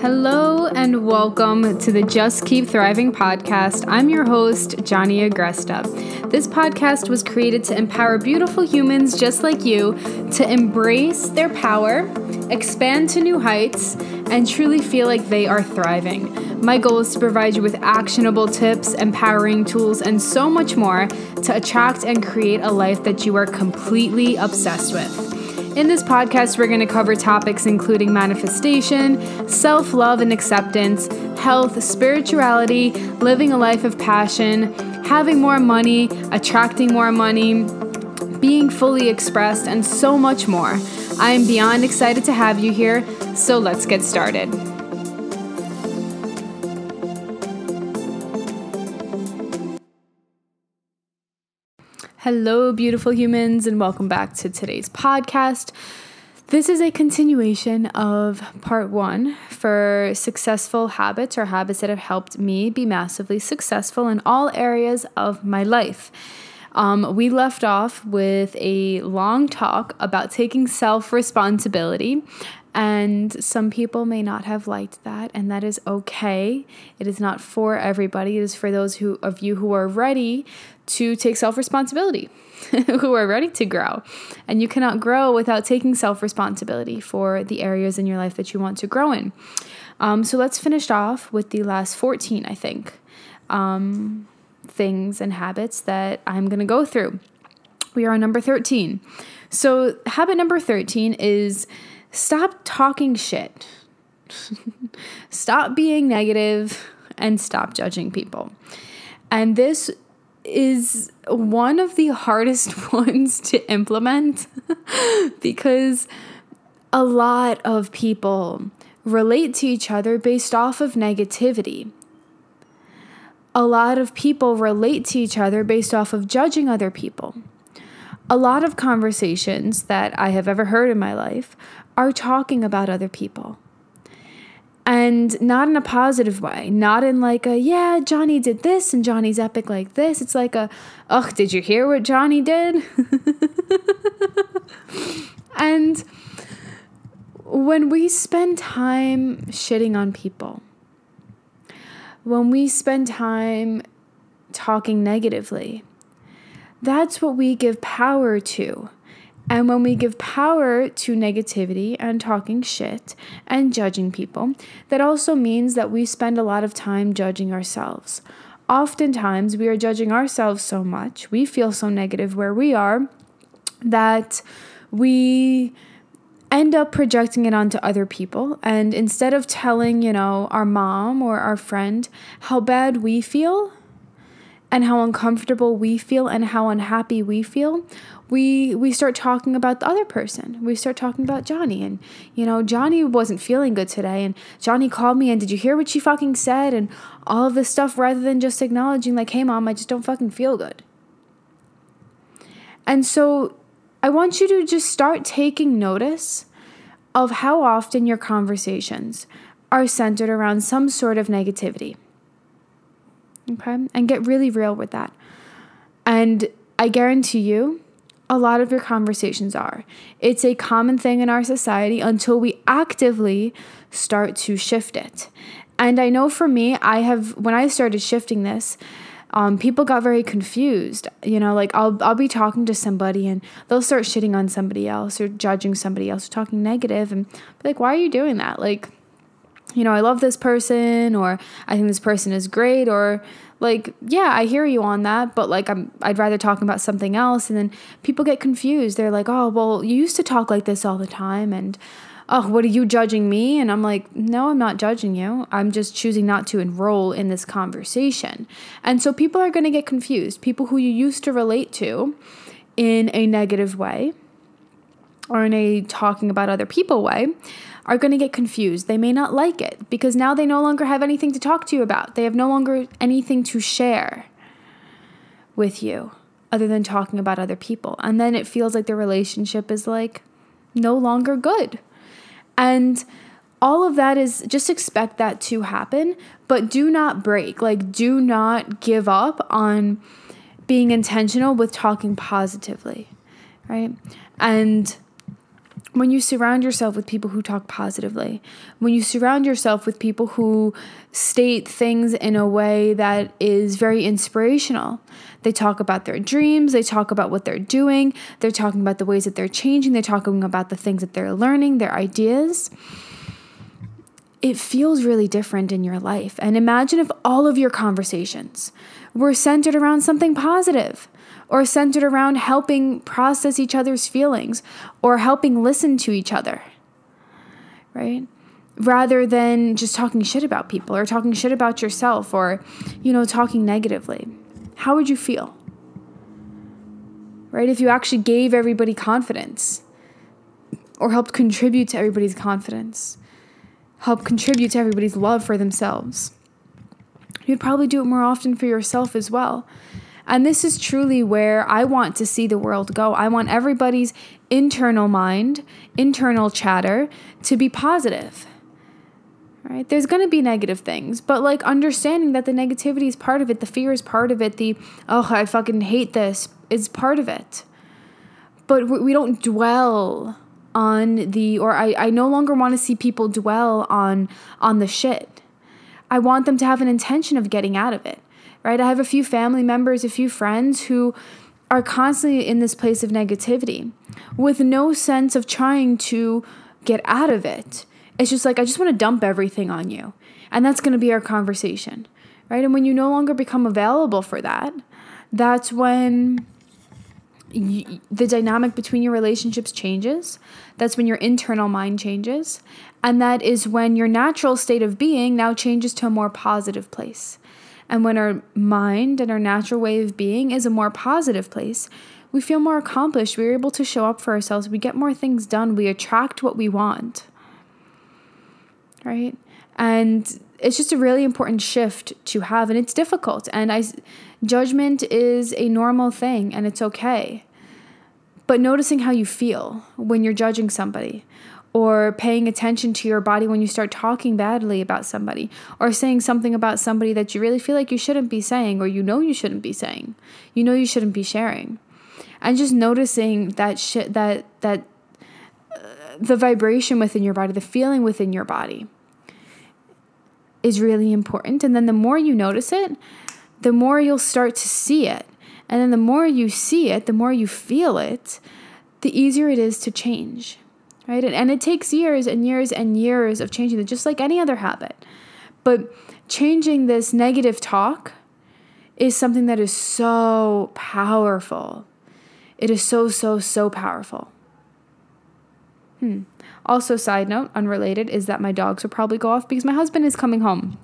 Hello and welcome to the Just Keep Thriving podcast. I'm your host, Johnny Agresta. This podcast was created to empower beautiful humans just like you to embrace their power, expand to new heights, and truly feel like they are thriving. My goal is to provide you with actionable tips, empowering tools, and so much more to attract and create a life that you are completely obsessed with. In this podcast, we're going to cover topics including manifestation, self love and acceptance, health, spirituality, living a life of passion, having more money, attracting more money, being fully expressed, and so much more. I am beyond excited to have you here, so let's get started. Hello, beautiful humans, and welcome back to today's podcast. This is a continuation of part one for successful habits or habits that have helped me be massively successful in all areas of my life. Um, we left off with a long talk about taking self responsibility and some people may not have liked that, and that is okay. It is not for everybody. It is for those who of you who are ready to take self-responsibility, who are ready to grow. And you cannot grow without taking self-responsibility for the areas in your life that you want to grow in. Um, so let's finish off with the last 14, I think, um, things and habits that I'm going to go through. We are on number 13. So, habit number 13 is stop talking shit. stop being negative and stop judging people. And this is one of the hardest ones to implement because a lot of people relate to each other based off of negativity. A lot of people relate to each other based off of judging other people. A lot of conversations that I have ever heard in my life are talking about other people. And not in a positive way, not in like a, yeah, Johnny did this and Johnny's epic like this. It's like a, ugh, did you hear what Johnny did? and when we spend time shitting on people, when we spend time talking negatively, that's what we give power to. And when we give power to negativity and talking shit and judging people, that also means that we spend a lot of time judging ourselves. Oftentimes, we are judging ourselves so much, we feel so negative where we are, that we end up projecting it onto other people. And instead of telling, you know, our mom or our friend how bad we feel, and how uncomfortable we feel and how unhappy we feel, we we start talking about the other person. We start talking about Johnny and you know, Johnny wasn't feeling good today and Johnny called me and did you hear what she fucking said and all of this stuff rather than just acknowledging like, "Hey mom, I just don't fucking feel good." And so I want you to just start taking notice of how often your conversations are centered around some sort of negativity. Okay? And get really real with that. And I guarantee you, a lot of your conversations are. It's a common thing in our society until we actively start to shift it. And I know for me, I have, when I started shifting this, um, people got very confused. You know, like I'll I'll be talking to somebody and they'll start shitting on somebody else or judging somebody else, or talking negative, and like, "Why are you doing that?" Like, you know, I love this person, or I think this person is great, or like yeah i hear you on that but like i'm i'd rather talk about something else. And then people get confused. They're like oh well you used to talk like this all the time. And oh what are you judging me? And i'm like no i'm not judging you. I'm just choosing not to enroll in this conversation. And so people are going to get confused. People who you used to relate to in a negative way or in a talking about other people way are going to get confused. They may not like it because now they no longer have anything to talk to you about. They have no longer anything to share with you other than talking about other people. And then it feels like the relationship is like no longer good. And all of that is just expect that to happen, but do not break. Like, do not give up on being intentional with talking positively, right? And when you surround yourself with people who talk positively, when you surround yourself with people who state things in a way that is very inspirational, they talk about their dreams, they talk about what they're doing, they're talking about the ways that they're changing, they're talking about the things that they're learning, their ideas. It feels really different in your life. And imagine if all of your conversations were centered around something positive or centered around helping process each other's feelings or helping listen to each other, right? Rather than just talking shit about people or talking shit about yourself or, you know, talking negatively. How would you feel? Right? If you actually gave everybody confidence or helped contribute to everybody's confidence, help contribute to everybody's love for themselves. You'd probably do it more often for yourself as well. And this is truly where I want to see the world go. I want everybody's internal mind, internal chatter to be positive. Right? There's going to be negative things, but like understanding that the negativity is part of it, the fear is part of it, the oh, I fucking hate this is part of it. But we don't dwell on the or I, I no longer want to see people dwell on on the shit. I want them to have an intention of getting out of it right? I have a few family members, a few friends who are constantly in this place of negativity with no sense of trying to get out of it. It's just like, I just want to dump everything on you. And that's going to be our conversation, right? And when you no longer become available for that, that's when you, the dynamic between your relationships changes. That's when your internal mind changes. And that is when your natural state of being now changes to a more positive place. And when our mind and our natural way of being is a more positive place, we feel more accomplished. We're able to show up for ourselves. We get more things done. We attract what we want. Right? And it's just a really important shift to have and it's difficult and I judgment is a normal thing and it's okay. But noticing how you feel when you're judging somebody or paying attention to your body when you start talking badly about somebody or saying something about somebody that you really feel like you shouldn't be saying or you know you shouldn't be saying. You know you shouldn't be sharing. And just noticing that shit that that uh, the vibration within your body, the feeling within your body is really important and then the more you notice it, the more you'll start to see it. And then the more you see it, the more you feel it, the easier it is to change right? And, and it takes years and years and years of changing it, just like any other habit. But changing this negative talk is something that is so powerful. It is so, so, so powerful. Hmm. Also, side note, unrelated, is that my dogs will probably go off because my husband is coming home.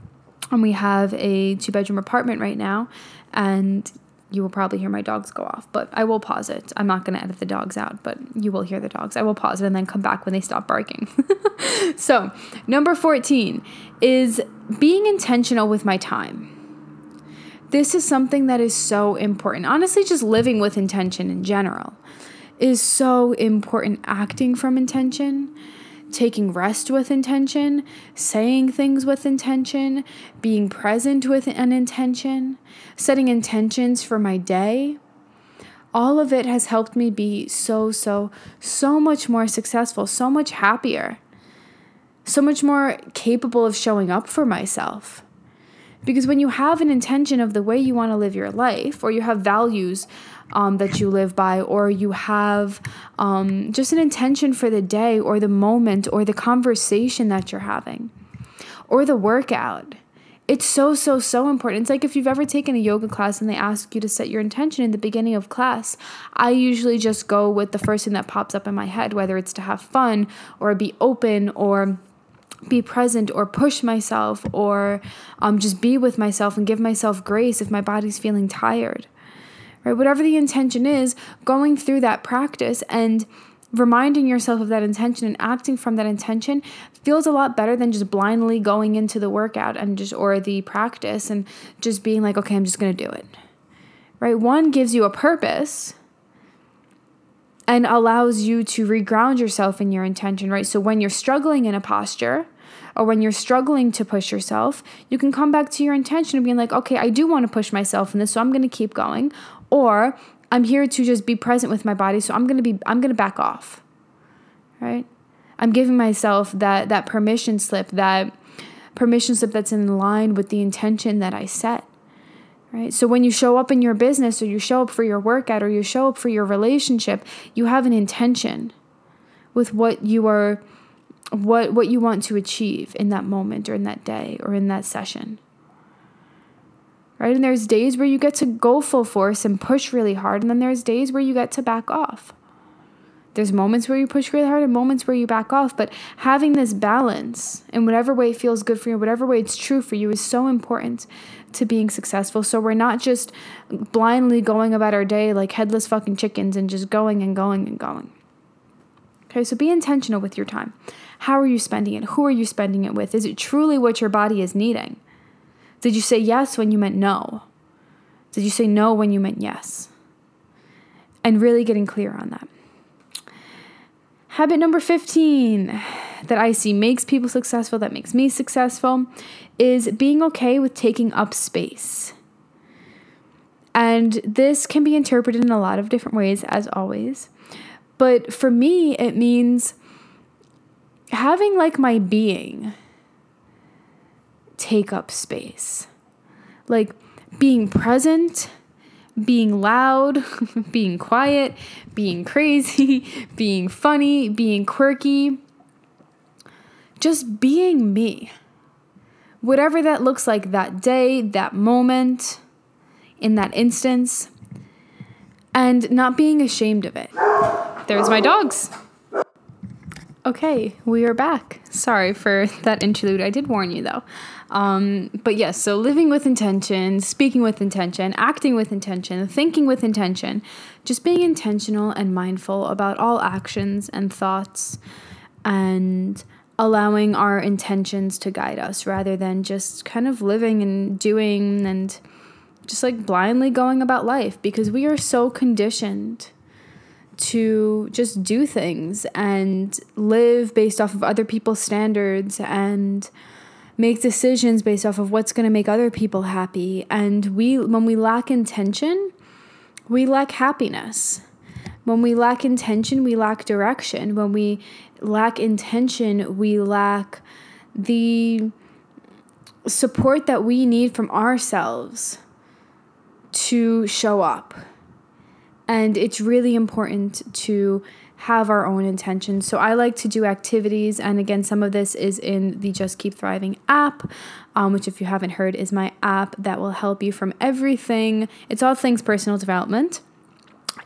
And we have a two bedroom apartment right now. And you will probably hear my dogs go off, but I will pause it. I'm not going to edit the dogs out, but you will hear the dogs. I will pause it and then come back when they stop barking. so, number 14 is being intentional with my time. This is something that is so important. Honestly, just living with intention in general is so important. Acting from intention taking rest with intention, saying things with intention, being present with an intention, setting intentions for my day. All of it has helped me be so, so, so much more successful, so much happier, so much more capable of showing up for myself. Because when you have an intention of the way you want to live your life, or you have values um, that you live by, or you have um, just an intention for the day, or the moment, or the conversation that you're having, or the workout, it's so, so, so important. It's like if you've ever taken a yoga class and they ask you to set your intention in the beginning of class, I usually just go with the first thing that pops up in my head, whether it's to have fun or be open or be present or push myself or um, just be with myself and give myself grace if my body's feeling tired. Right? Whatever the intention is, going through that practice and reminding yourself of that intention and acting from that intention feels a lot better than just blindly going into the workout and just or the practice and just being like okay I'm just to do it. Right? One gives you a purpose and allows you to reground yourself in your intention, right? So when you're struggling in a posture or when you're struggling to push yourself, you can come back to your intention of being like, okay, I do want to push myself in this, so I'm going to keep going. Or I'm here to just be present with my body, so I'm going to be I'm going to back off. right? I'm giving myself that that permission slip, that permission slip that's in line with the intention that I set. Right? So when you show up in your business or you show up for your workout or you show up for your relationship, you have an intention with what you are what what you want to achieve in that moment or in that day or in that session. Right? And there's days where you get to go full force and push really hard and then there's days where you get to back off. There's moments where you push really hard and moments where you back off, but having this balance in whatever way feels good for you, whatever way it's true for you, is so important to being successful. So we're not just blindly going about our day like headless fucking chickens and just going and going and going. Okay, so be intentional with your time. How are you spending it? Who are you spending it with? Is it truly what your body is needing? Did you say yes when you meant no? Did you say no when you meant yes? And really getting clear on that. Habit number 15 that I see makes people successful, that makes me successful, is being okay with taking up space. And this can be interpreted in a lot of different ways, as always. But for me, it means having like my being take up space. Like being present being loud, being quiet, being crazy, being funny, being quirky, just being me. Whatever that looks like that day, that moment, in that instance, and not being ashamed of it. There's my dogs. Okay, we are back. Sorry for that interlude. I did warn you though. Um, but yes, so living with intention, speaking with intention, acting with intention, thinking with intention, just being intentional and mindful about all actions and thoughts and allowing our intentions to guide us rather than just kind of living and doing and just like blindly going about life because we are so conditioned to just do things and live based off of other people's standards and make decisions based off of what's going to make other people happy. And we, when we lack intention, we lack happiness. When we lack intention, we lack direction. When we lack intention, we lack the support that we need from ourselves to show up. And it's really important to have our own intentions. So I like to do activities, and again, some of this is in the Just Keep Thriving app, um, which, if you haven't heard, is my app that will help you from everything. It's all things personal development.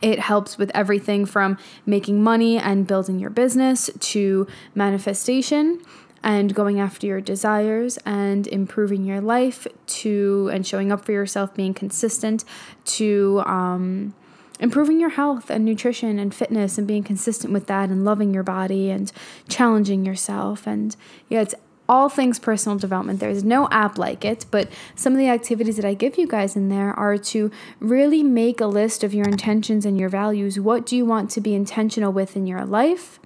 It helps with everything from making money and building your business to manifestation and going after your desires and improving your life to and showing up for yourself, being consistent to um, improving your health and nutrition and fitness and being consistent with that and loving your body and challenging yourself. And yeah, it's all things personal development. There's no app like it, but some of the activities that I give you guys in there are to really make a list of your intentions and your values. What do you want to be intentional with in your life?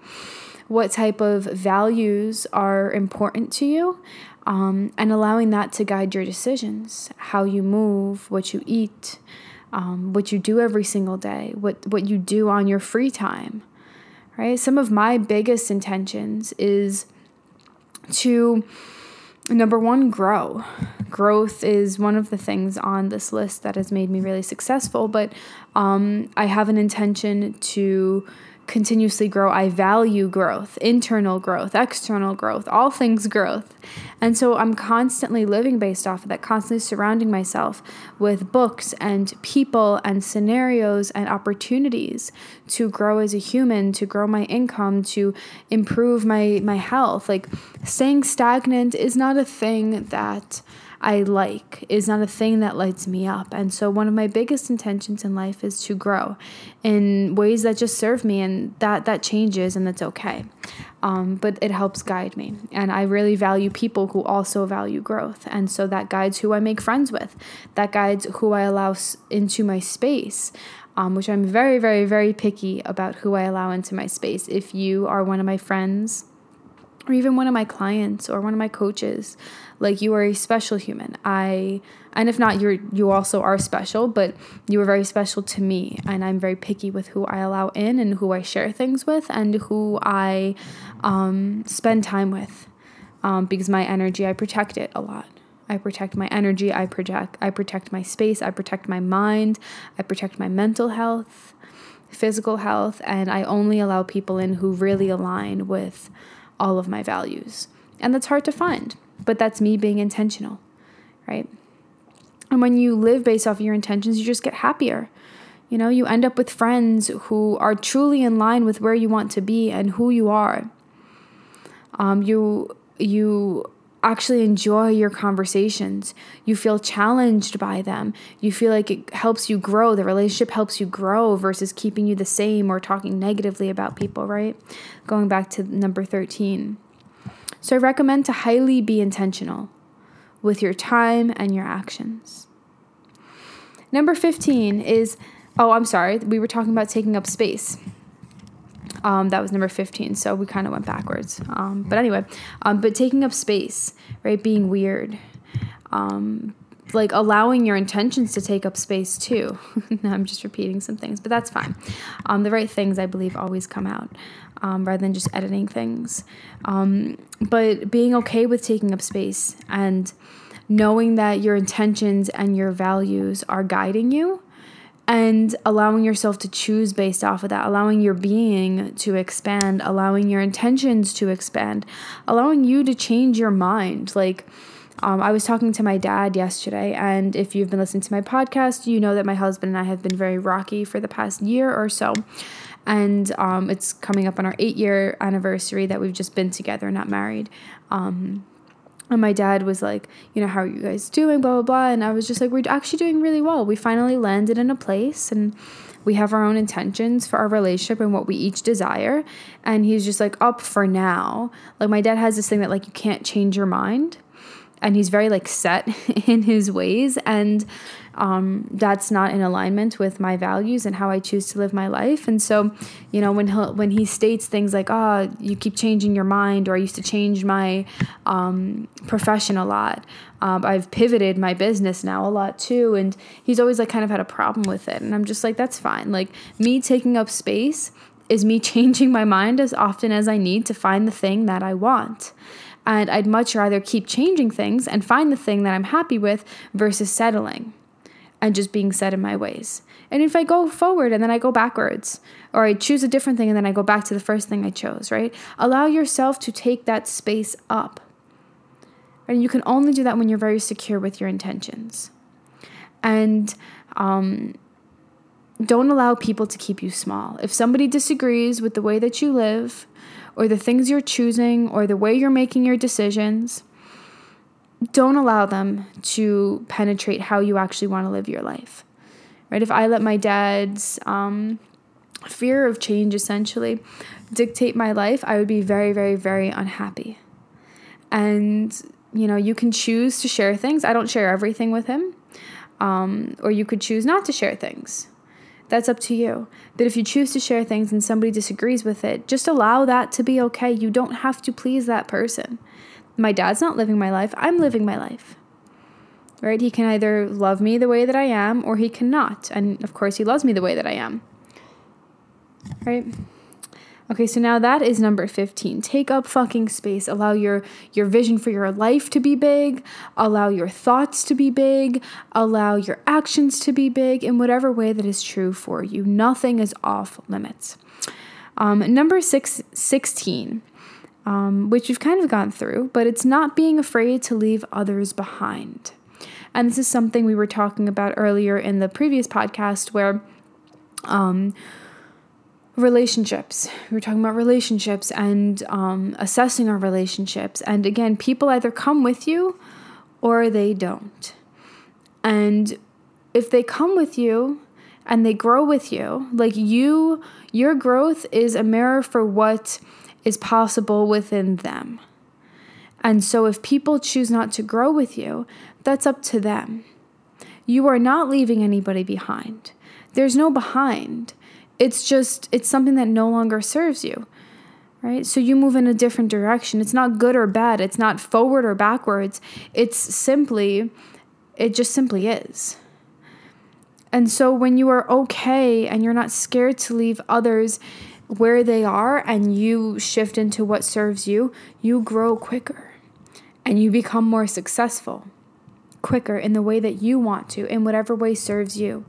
What type of values are important to you? Um, and allowing that to guide your decisions, how you move, what you eat, um, what you do every single day, what, what you do on your free time, right? Some of my biggest intentions is to number one, grow. Growth is one of the things on this list that has made me really successful, but um, I have an intention to continuously grow. I value growth, internal growth, external growth, all things growth. And so I'm constantly living based off of that, constantly surrounding myself with books and people and scenarios and opportunities to grow as a human, to grow my income, to improve my my health. Like staying stagnant is not a thing that I like is not a thing that lights me up. And so one of my biggest intentions in life is to grow in ways that just serve me and that that changes and that's okay. Um, but it helps guide me. And I really value people who also value growth. And so that guides who I make friends with, that guides who I allow into my space. Um, which I'm very, very, very picky about who I allow into my space. If you are one of my friends, or even one of my clients or one of my coaches like you are a special human. I and if not you're you also are special but you are very special to me. And i'm very picky with who i allow in and who i share things with and who i um, spend time with um, because my energy i protect it a lot. I protect my energy, I protect I protect my space, I protect my mind, I protect my mental health, physical health, and I only allow people in who really align with all of my values. And that's hard to find, but that's me being intentional, right? And when you live based off of your intentions, you just get happier. You know, you end up with friends who are truly in line with where you want to be and who you are. Um, you you actually enjoy your conversations. You feel challenged by them. You feel like it helps you grow. The relationship helps you grow versus keeping you the same or talking negatively about people, right? Going back to number 13. So I recommend to highly be intentional with your time and your actions. Number 15 is oh, I'm sorry, we were talking about taking up space. Um, that was number 15. So we kind of went backwards. Um, but anyway, um, but taking up space, right? Being weird. Like allowing your intentions to take up space too. I'm just repeating some things, but that's fine. Um, the right things, I believe, always come out um, rather than just editing things. Um, but being okay with taking up space and knowing that your intentions and your values are guiding you and allowing yourself to choose based off of that, allowing your being to expand, allowing your intentions to expand, allowing you to change your mind. Like, um, I was talking to my dad yesterday, and if you've been listening to my podcast, you know that my husband and I have been very rocky for the past year or so. And um, it's coming up on our eight year anniversary that we've just been together, not married. Um, and my dad was like, you know, how are you guys doing? Blah, blah, blah. And I was just like, we're actually doing really well. We finally landed in a place and we have our own intentions for our relationship and what we each desire. And he's just like, up for now. Like, my dad has this thing that, like, you can't change your mind. And he's very, like, set in his ways. And um, that's not in alignment with my values and how I choose to live my life. And so, you know, when he when he states things like, "Oh, you keep changing your mind," or "I used to change my um, profession a lot," um, I've pivoted my business now a lot too, and he's always like kind of had a problem with it. And I'm just like, that's fine. Like me taking up space is me changing my mind as often as I need to find the thing that I want. And I'd much rather keep changing things and find the thing that I'm happy with versus settling and just being set in my ways. And if I go forward and then I go backwards, or I choose a different thing and then I go back to the first thing I chose, right? Allow yourself to take that space up. And you can only do that when you're very secure with your intentions. And um, don't allow people to keep you small. If somebody disagrees with the way that you live, or the things you're choosing, or the way you're making your decisions, don't allow them to penetrate how you actually want to live your life. Right? If I let my dad's um, fear of change essentially dictate my life, I would be very, very, very unhappy. And, you know, you can choose to share things. I don't share everything with him. Um, or you could choose not to share things. That's up to you. But if you choose to share things and somebody disagrees with it, just allow that to be okay. You don't have to please that person. My dad's not living my life, I'm living my life. Right? He can either love me the way that I am or he cannot. And of course, he loves me the way that I am. Right? Okay, so now that is number 15. Take up fucking space. Allow your your vision for your life to be big. Allow your thoughts to be big. Allow your actions to be big in whatever way that is true for you. Nothing is off limits. Um, number six, 16 um, which we've kind of gone through, but it's not being afraid to leave others behind. And this is something we were talking about earlier in the previous podcast where um, relationships, we were talking about relationships and um, assessing our relationships. And again, people either come with you or they don't. And if they come with you, and they grow with you. Like you, your growth is a mirror for what is possible within them. And so, if people choose not to grow with you, that's up to them. You are not leaving anybody behind. There's no behind. It's just, it's something that no longer serves you, right? So you move in a different direction. It's not good or bad, it's not forward or backwards. It's simply, it just simply is. And so when you are okay and you're not scared to leave others where they are and you shift into what serves you, you grow quicker and you become more successful quicker in the way that you want to, in whatever way serves you.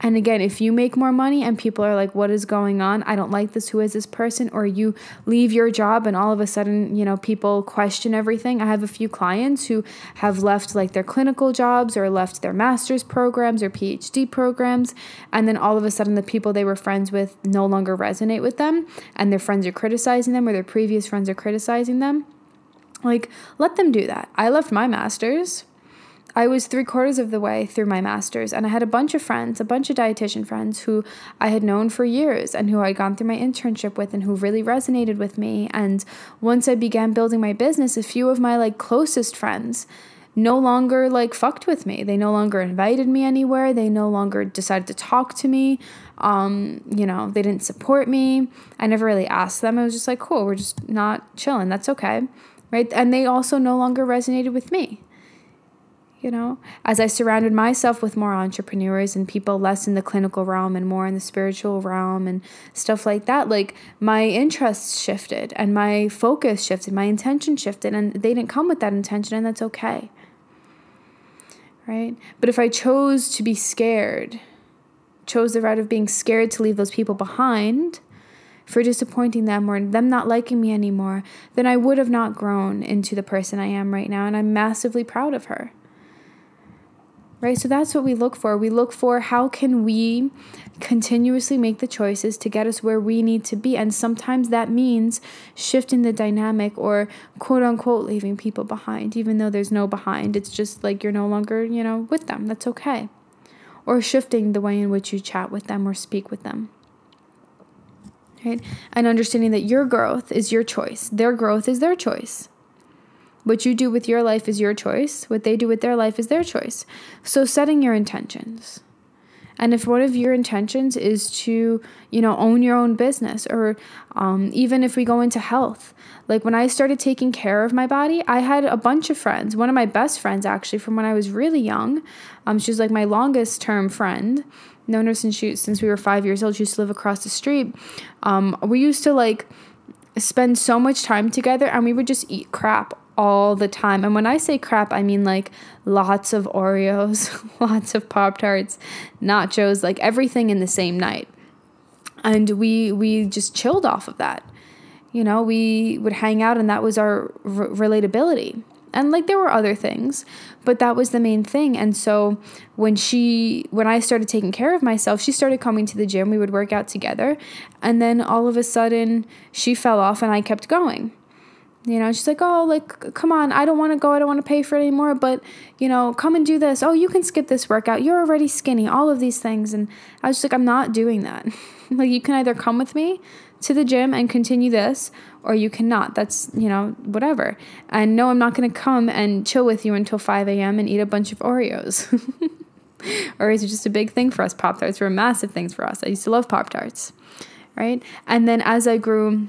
And again, if you make more money and people are like, what is going on? I don't like this. Who is this person? Or you leave your job and all of a sudden, you know, people question everything. I have a few clients who have left like their clinical jobs or left their master's programs or PhD programs. And then all of a sudden, the people they were friends with no longer resonate with them and their friends are criticizing them or their previous friends are criticizing them. Like, let them do that. I left my master's I was three quarters of the way through my master's, and I had a bunch of friends, a bunch of dietitian friends who I had known for years and who I'd gone through my internship with and who really resonated with me. And once I began building my business, a few of my like closest friends no longer like fucked with me. They no longer invited me anywhere. They no longer decided to talk to me. Um, you know, they didn't support me. I never really asked them. I was just like, cool, we're just not chilling. That's okay. Right. And they also no longer resonated with me you know, as I surrounded myself with more entrepreneurs and people less in the clinical realm and more in the spiritual realm and stuff like that, like my interests shifted and my focus shifted, my intention shifted, and they didn't come with that intention, and that's okay. Right? But if I chose to be scared, chose the route of being scared to leave those people behind, for disappointing them or them not liking me anymore, then I would have not grown into the person I am right now. And I'm massively proud of her right? So that's what we look for. We look for how can we continuously make the choices to get us where we need to be. And sometimes that means shifting the dynamic or quote unquote leaving people behind even though there's no behind. It's just like you're no longer you know with them. That's okay. Or shifting the way in which you chat with them or speak with them. Right? And understanding that your growth is your choice. Their growth is their choice what you do with your life is your choice. What they do with their life is their choice. So setting your intentions. And if one of your intentions is to, you know, own your own business, or um, even if we go into health, like when I started taking care of my body, I had a bunch of friends. One of my best friends, actually, from when I was really young, um, she was like my longest term friend. Known her since she since we were five years old. She used to live across the street. Um, we used to like spend so much time together, and we would just eat crap all the time. And when I say crap, I mean like lots of Oreos, lots of Pop Tarts, nachos, like everything in the same night. And we we just chilled off of that. You know, we would hang out and that was our r- relatability. And like there were other things, but that was the main thing. And so when she when I started taking care of myself, she started coming to the gym. We would work out together. And then all of a sudden, she fell off and I kept going you know, she's like, oh, like, come on, I don't want to go. I don't want to pay for it anymore. But, you know, come and do this. Oh, you can skip this workout. You're already skinny. All of these things. And I was just like, I'm not doing that. like, you can either come with me to the gym and continue this, or you cannot. That's, you know, whatever. And no, I'm not going to come and chill with you until 5 a.m. and eat a bunch of Oreos. or is it just a big thing for us. Pop Tarts were massive things for us. I used to love Pop Tarts, right? And then as I grew,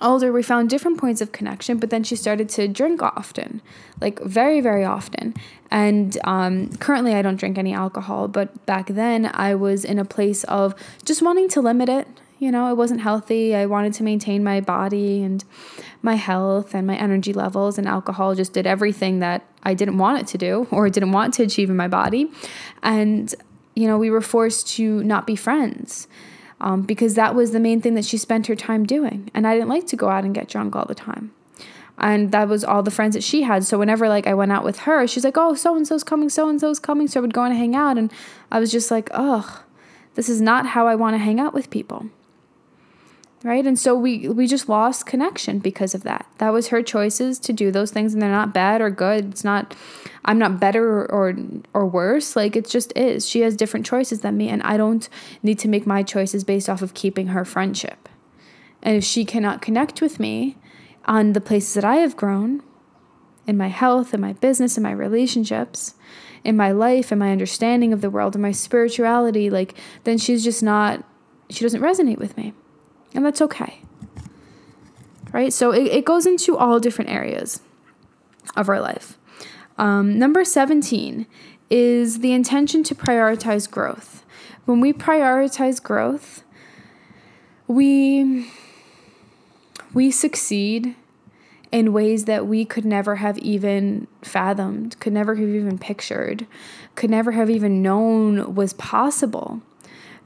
older, we found different points of connection, but then she started to drink often, like very, very often. And um, currently, I don't drink any alcohol, but back then, I was in a place of just wanting to limit it. You know, it wasn't healthy. I wanted to maintain my body and my health and my energy levels, and alcohol just did everything that I didn't want it to do or didn't want to achieve in my body. And, you know, we were forced to not be friends um, because that was the main thing that she spent her time doing. And I didn't like to go out and get drunk all the time. And that was all the friends that she had. So whenever like I went out with her, she's like, "Oh, so and so's coming, so and so's coming." So I would go and hang out, and I was just like, "Ugh, this is not how I want to hang out with people." Right? And so we we just lost connection because of that. That was her choices to do those things and they're not bad or good. It's not i'm not better or or, or worse. Like it just is. She has different choices than me and i don't need to make my choices based off of keeping her friendship. And if she cannot connect with me on the places that i have grown in my health in my business in my relationships in my life and my understanding of the world and my spirituality like then she's just not she doesn't resonate with me and that's okay. right? So it, it goes into all different areas of our life. Um, number 17 is the intention to prioritize growth. When we prioritize growth, we we succeed in ways that we could never have even fathomed, could never have even pictured, could never have even known was possible.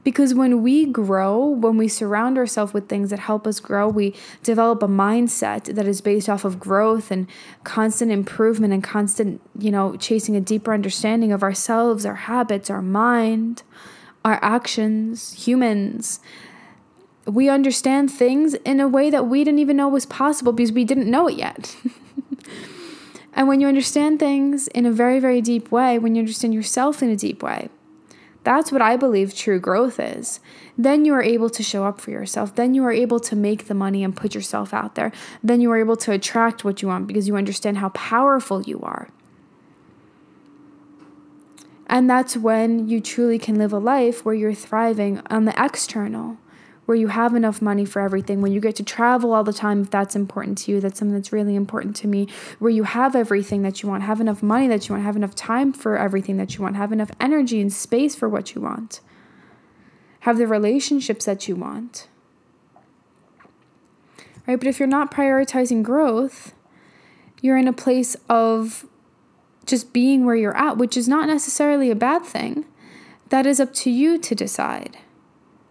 Because when we grow, when we surround ourselves with things that help us grow, we develop a mindset that is based off of growth and constant improvement and constant, you know, chasing a deeper understanding of ourselves, our habits, our mind, our actions, humans. We understand things in a way that we didn't even know was possible because we didn't know it yet. and when you understand things in a very, very deep way, when you understand yourself in a deep way, that's what I believe true growth is. Then you are able to show up for yourself. Then you are able to make the money and put yourself out there. Then you are able to attract what you want because you understand how powerful you are. And that's when you truly can live a life where you're thriving on the external where you have enough money for everything, when you get to travel all the time, if that's important to you, that's something that's really important to me, where you have everything that you want, have enough money that you want, have enough time for everything that you want, have enough energy and space for what you want, have the relationships that you want. Right? But if you're not prioritizing growth, you're in a place of just being where you're at, which is not necessarily a bad thing. That is up to you to decide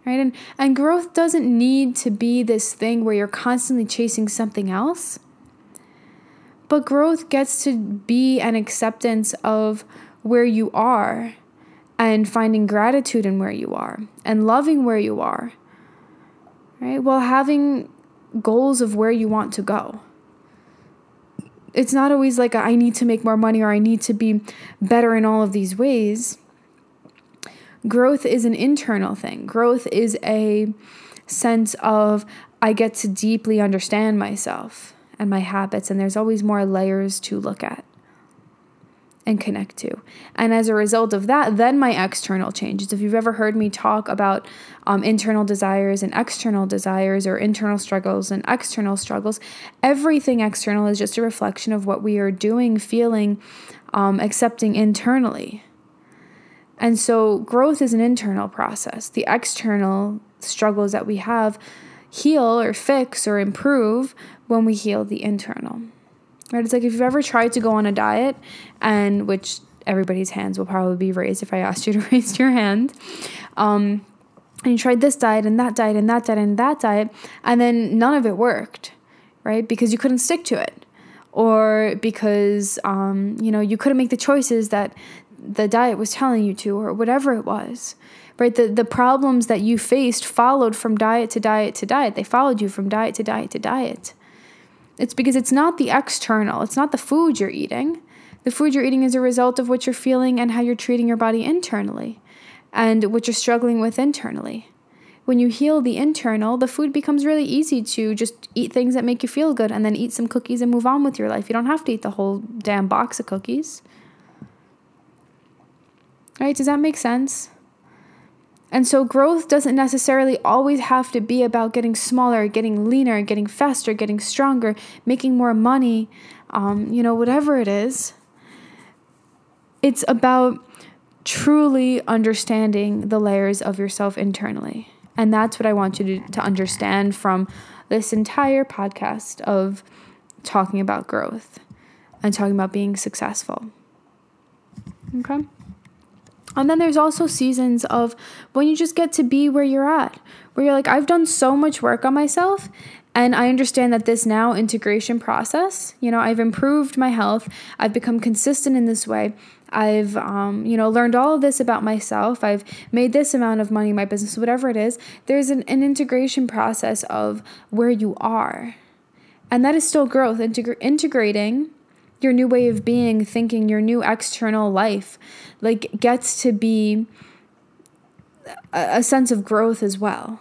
right? And and growth doesn't need to be this thing where you're constantly chasing something else. But growth gets to be an acceptance of where you are and finding gratitude in where you are and loving where you are. Right? While having goals of where you want to go. It's not always like I need to make more money or I need to be better in all of these ways growth is an internal thing. Growth is a sense of I get to deeply understand myself and my habits, and there's always more layers to look at and connect to. And as a result of that, then my external changes. If you've ever heard me talk about um, internal desires and external desires, or internal struggles and external struggles, everything external is just a reflection of what we are doing, feeling, um, accepting internally. And so growth is an internal process. The external struggles that we have heal or fix or improve when we heal the internal. Right? It's like if you've ever tried to go on a diet and which everybody's hands will probably be raised if I asked you to raise your hand. Um, and you tried this diet and that diet and that diet and that diet, and then none of it worked, right? Because you couldn't stick to it or because um, you know you couldn't make the choices that the diet was telling you to or whatever it was right? The, the problems that you faced followed from diet to diet to diet. They followed you from diet to diet to diet. It's because it's not the external. It's not the food you're eating. The food you're eating is a result of what you're feeling and how you're treating your body internally and what you're struggling with internally. When you heal the internal, the food becomes really easy to just eat things that make you feel good and then eat some cookies and move on with your life. You don't have to eat the whole damn box of cookies. Right? Does that make sense? And so growth doesn't necessarily always have to be about getting smaller, getting leaner, getting faster, getting stronger, making more money, um, you know, whatever it is. It's about truly understanding the layers of yourself internally. And that's what I want you to, to understand from this entire podcast of talking about growth and talking about being successful. Okay? And then there's also seasons of when you just get to be where you're at, where you're like, I've done so much work on myself. And I understand that this now integration process, you know, I've improved my health. I've become consistent in this way. I've, um, you know, learned all of this about myself. I've made this amount of money in my business, whatever it is. There's an, an integration process of where you are. And that is still growth, Integ- integrating your new way of being, thinking, your new external life, like gets to be a, a sense of growth as well.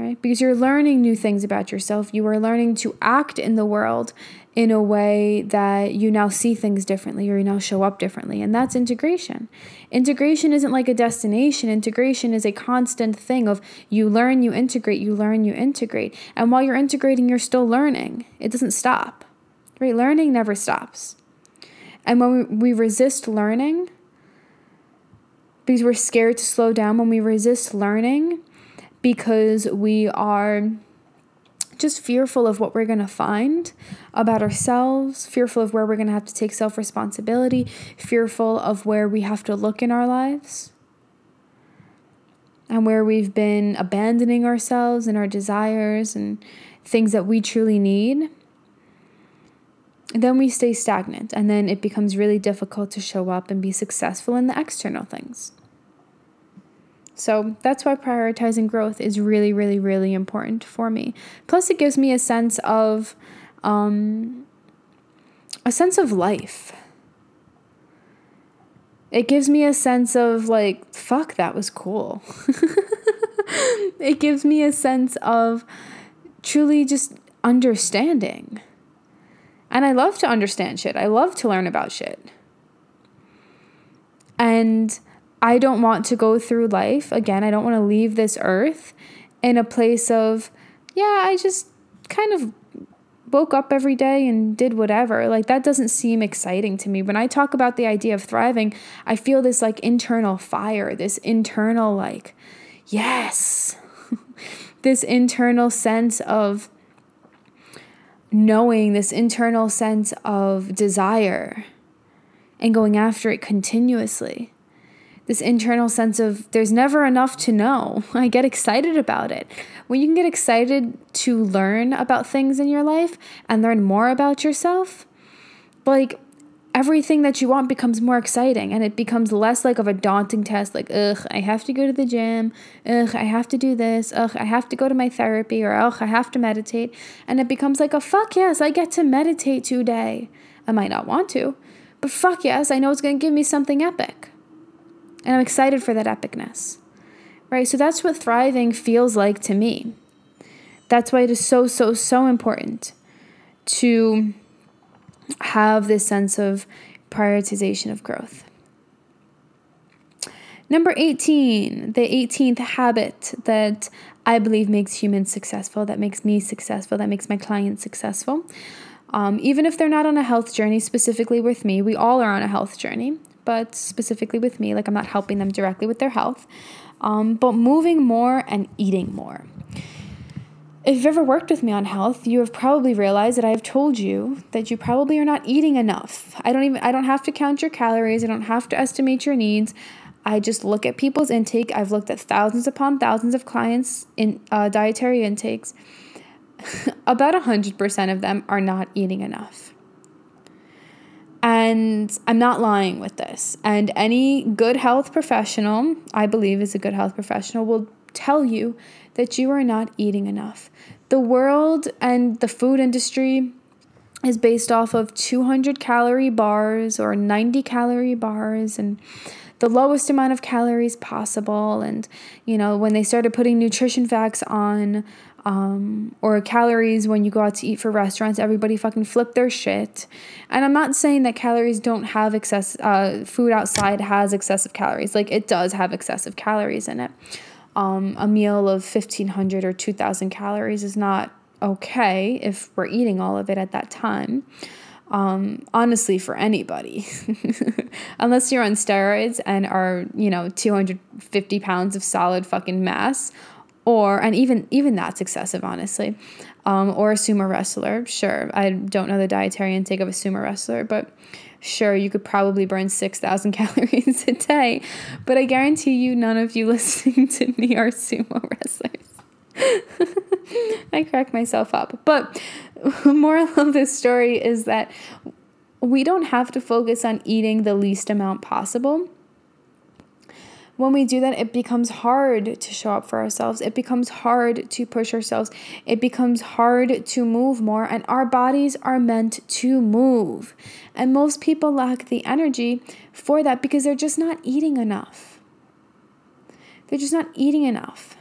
right? Because you're learning new things about yourself. You are learning to act in the world in a way that you now see things differently or you now show up differently. And that's integration. Integration isn't like a destination, integration is a constant thing of you learn, you integrate, you learn, you integrate. And while you're integrating, you're still learning. It doesn't stop, right? Learning never stops. And when we resist learning, because we're scared to slow down, when we resist learning, because we are just fearful of what we're going to find about ourselves, fearful of where we're going to have to take self responsibility, fearful of where we have to look in our lives, and where we've been abandoning ourselves and our desires and things that we truly need. Then we stay stagnant, and then it becomes really difficult to show up and be successful in the external things. So that's why prioritizing growth is really, really, really important for me. Plus, it gives me a sense of, um, a sense of life. It gives me a sense of like, fuck, that was cool. it gives me a sense of truly just understanding. And I love to understand shit. I love to learn about shit. And I don't want to go through life again. I don't want to leave this earth in a place of, yeah, I just kind of woke up every day and did whatever. Like that doesn't seem exciting to me. When I talk about the idea of thriving, I feel this like internal fire, this internal like, yes, this internal sense of knowing, this internal sense of desire and going after it continuously this internal sense of there's never enough to know. I get excited about it. When you can get excited to learn about things in your life and learn more about yourself, like everything that you want becomes more exciting and it becomes less like of a daunting test like ugh i have to go to the gym. Ugh i have to do this. Ugh i have to go to my therapy or ugh i have to meditate. And it becomes like a fuck yes i get to meditate today. I might not want to but fuck yes i know it's going to give me something epic and I'm excited for that epicness. Right? So that's what thriving feels like to me. That's why it is so, so, so important to have this sense of prioritization of growth. Number 18, the 18th habit that I believe makes humans successful, that makes me successful, that makes my clients successful. Um, even if they're not on a health journey specifically with me, we all are on a health journey but specifically with me, like I'm not helping them directly with their health, um, but moving more and eating more. If you've ever worked with me on health, you have probably realized that I have told you that you probably are not eating enough. I don't even I don't have to count your calories, I don't have to estimate your needs. I just look at people's intake. I've looked at thousands upon thousands of clients in uh, dietary intakes. About 100% of them are not eating enough. And I'm not lying with this. And any good health professional, I believe is a good health professional, will tell you that you are not eating enough. The world and the food industry is based off of 200 calorie bars or 90 calorie bars and the lowest amount of calories possible. And, you know, when they started putting nutrition facts on um, or calories when you go out to eat for restaurants. Everybody fucking flip their shit. And I'm not saying that calories don't have excess, uh, food outside has excessive calories. Like it does have excessive calories in it. Um, a meal of 1500 or 2000 calories is not okay if we're eating all of it at that time. Um, honestly, for anybody, unless you're on steroids and are, you know, 250 pounds of solid fucking mass, or and even even that's excessive honestly. Um, or a sumo wrestler sure. I don't know the dietary intake of a sumo wrestler but sure you could probably burn 6000 calories a day. But i guarantee you none of you listening to me are sumo wrestlers. I crack myself up. But the moral of this story is that we don't have to focus on eating the least amount possible when we do that, it becomes hard to show up for ourselves. It becomes hard to push ourselves. It becomes hard to move more. And our bodies are meant to move. And most people lack the energy for that because they're just not eating enough. They're just not eating enough.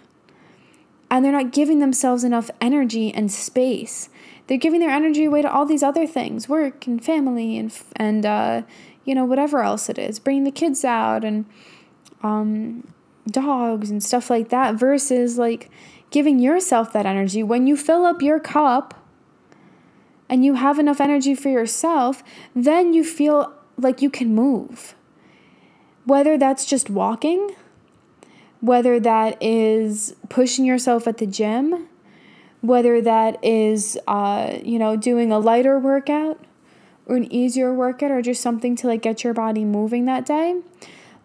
and they're not giving themselves enough energy and space. They're giving their energy away to all these other things, work and family and and uh, you know whatever else it is, bringing the kids out and um, dogs and stuff like that. Versus like giving yourself that energy when you fill up your cup and you have enough energy for yourself, then you feel like you can move. Whether that's just walking, whether that is pushing yourself at the gym, whether that is, uh, you know, doing a lighter workout or an easier workout or just something to like get your body moving that day.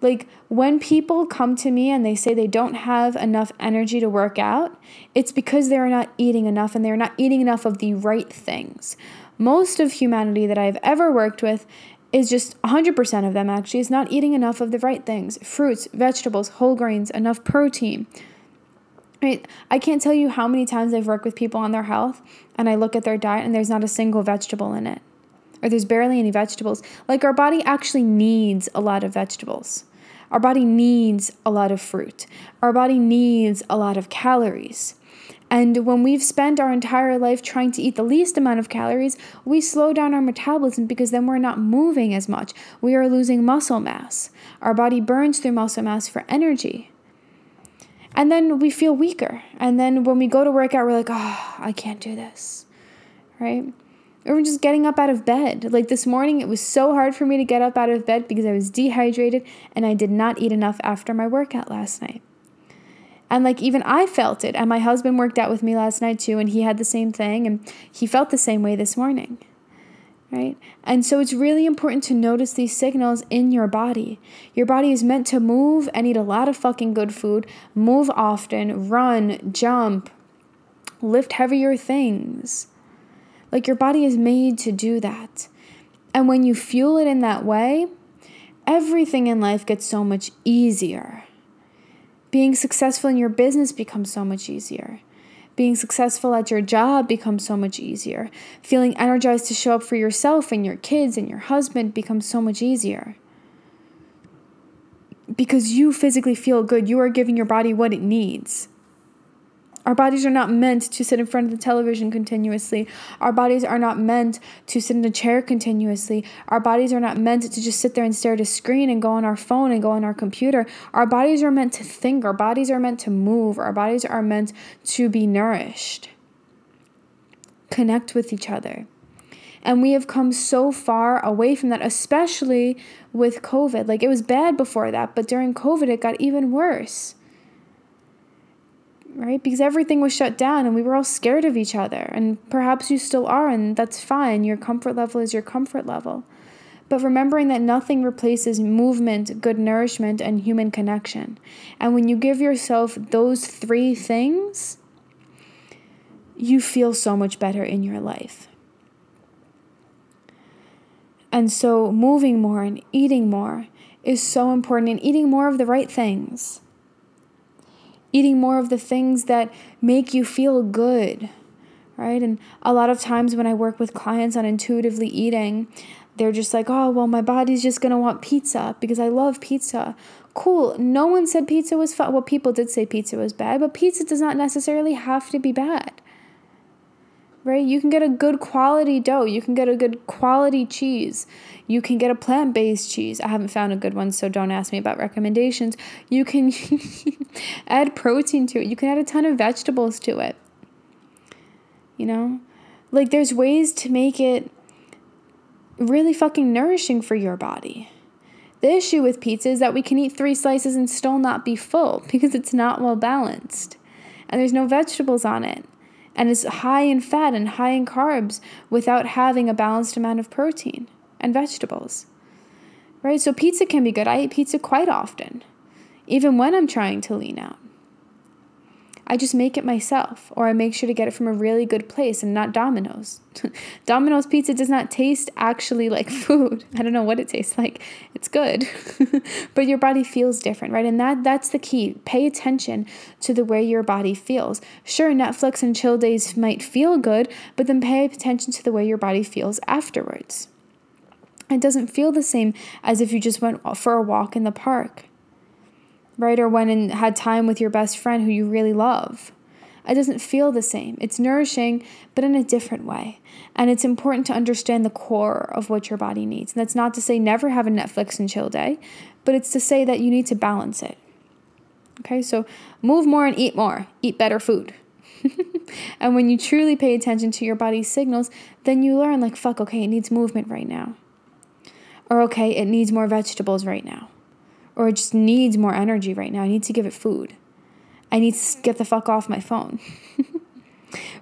Like when people come to me and they say they don't have enough energy to work out, it's because they're not eating enough and they're not eating enough of the right things. Most of humanity that I've ever worked with is just 100% of them actually is not eating enough of the right things fruits, vegetables, whole grains, enough protein. Right? I can't tell you how many times I've worked with people on their health and I look at their diet and there's not a single vegetable in it. Or there's barely any vegetables. Like our body actually needs a lot of vegetables. Our body needs a lot of fruit. Our body needs a lot of calories. And when we've spent our entire life trying to eat the least amount of calories, we slow down our metabolism because then we're not moving as much. We are losing muscle mass. Our body burns through muscle mass for energy. And then we feel weaker. And then when we go to work out, we're like, oh, I can't do this. Right? Or just getting up out of bed. Like this morning, it was so hard for me to get up out of bed because I was dehydrated and I did not eat enough after my workout last night. And like even I felt it. And my husband worked out with me last night too, and he had the same thing, and he felt the same way this morning. Right? And so it's really important to notice these signals in your body. Your body is meant to move and eat a lot of fucking good food, move often, run, jump, lift heavier things. Like your body is made to do that. And when you fuel it in that way, everything in life gets so much easier. Being successful in your business becomes so much easier. Being successful at your job becomes so much easier. Feeling energized to show up for yourself and your kids and your husband becomes so much easier. Because you physically feel good, you are giving your body what it needs. Our bodies are not meant to sit in front of the television continuously. Our bodies are not meant to sit in a chair continuously. Our bodies are not meant to just sit there and stare at a screen and go on our phone and go on our computer. Our bodies are meant to think. Our bodies are meant to move. Our bodies are meant to be nourished, connect with each other. And we have come so far away from that, especially with COVID. Like it was bad before that, but during COVID, it got even worse right? Because everything was shut down and we were all scared of each other. And perhaps you still are, and that's fine. Your comfort level is your comfort level. But remembering that nothing replaces movement, good nourishment, and human connection. And when you give yourself those three things, you feel so much better in your life. And so, moving more and eating more is so important, and eating more of the right things eating more of the things that make you feel good, right? And a lot of times when I work with clients on intuitively eating, they're just like, oh, well, my body's just gonna want pizza because I love pizza. Cool. No one said pizza was fun. Well, people did say pizza was bad, but pizza does not necessarily have to be bad right? You can get a good quality dough. You can get a good quality cheese. You can get a plant based cheese. I haven't found a good one, so don't ask me about recommendations. You can add protein to it. You can add a ton of vegetables to it. You know? Like, there's ways to make it really fucking nourishing for your body. The issue with pizza is that we can eat three slices and still not be full because it's not well balanced. And there's no vegetables on it and is high in fat and high in carbs without having a balanced amount of protein and vegetables. Right? So pizza can be good. I eat pizza quite often, even when I'm trying to lean out. I just make it myself, or I make sure to get it from a really good place and not Domino's. Domino's pizza does not taste actually like food. I don't know what it tastes like. It's good. but your body feels different, right? And that that's the key. Pay attention to the way your body feels. Sure, Netflix and chill days might feel good, but then pay attention to the way your body feels afterwards. It doesn't feel the same as if you just went for a walk in the park right? Or went and had time with your best friend who you really love. It doesn't feel the same. It's nourishing, but in a different way. And it's important to understand the core of what your body needs. And that's not to say never have a Netflix and chill day, but it's to say that you need to balance it. Okay, so move more and eat more, eat better food. and when you truly pay attention to your body's signals, then you learn, like, fuck, okay, it needs movement right now. Or, okay, it needs more vegetables right now. Or it just needs more energy right now. I need to give it food. I need to get the fuck off my phone.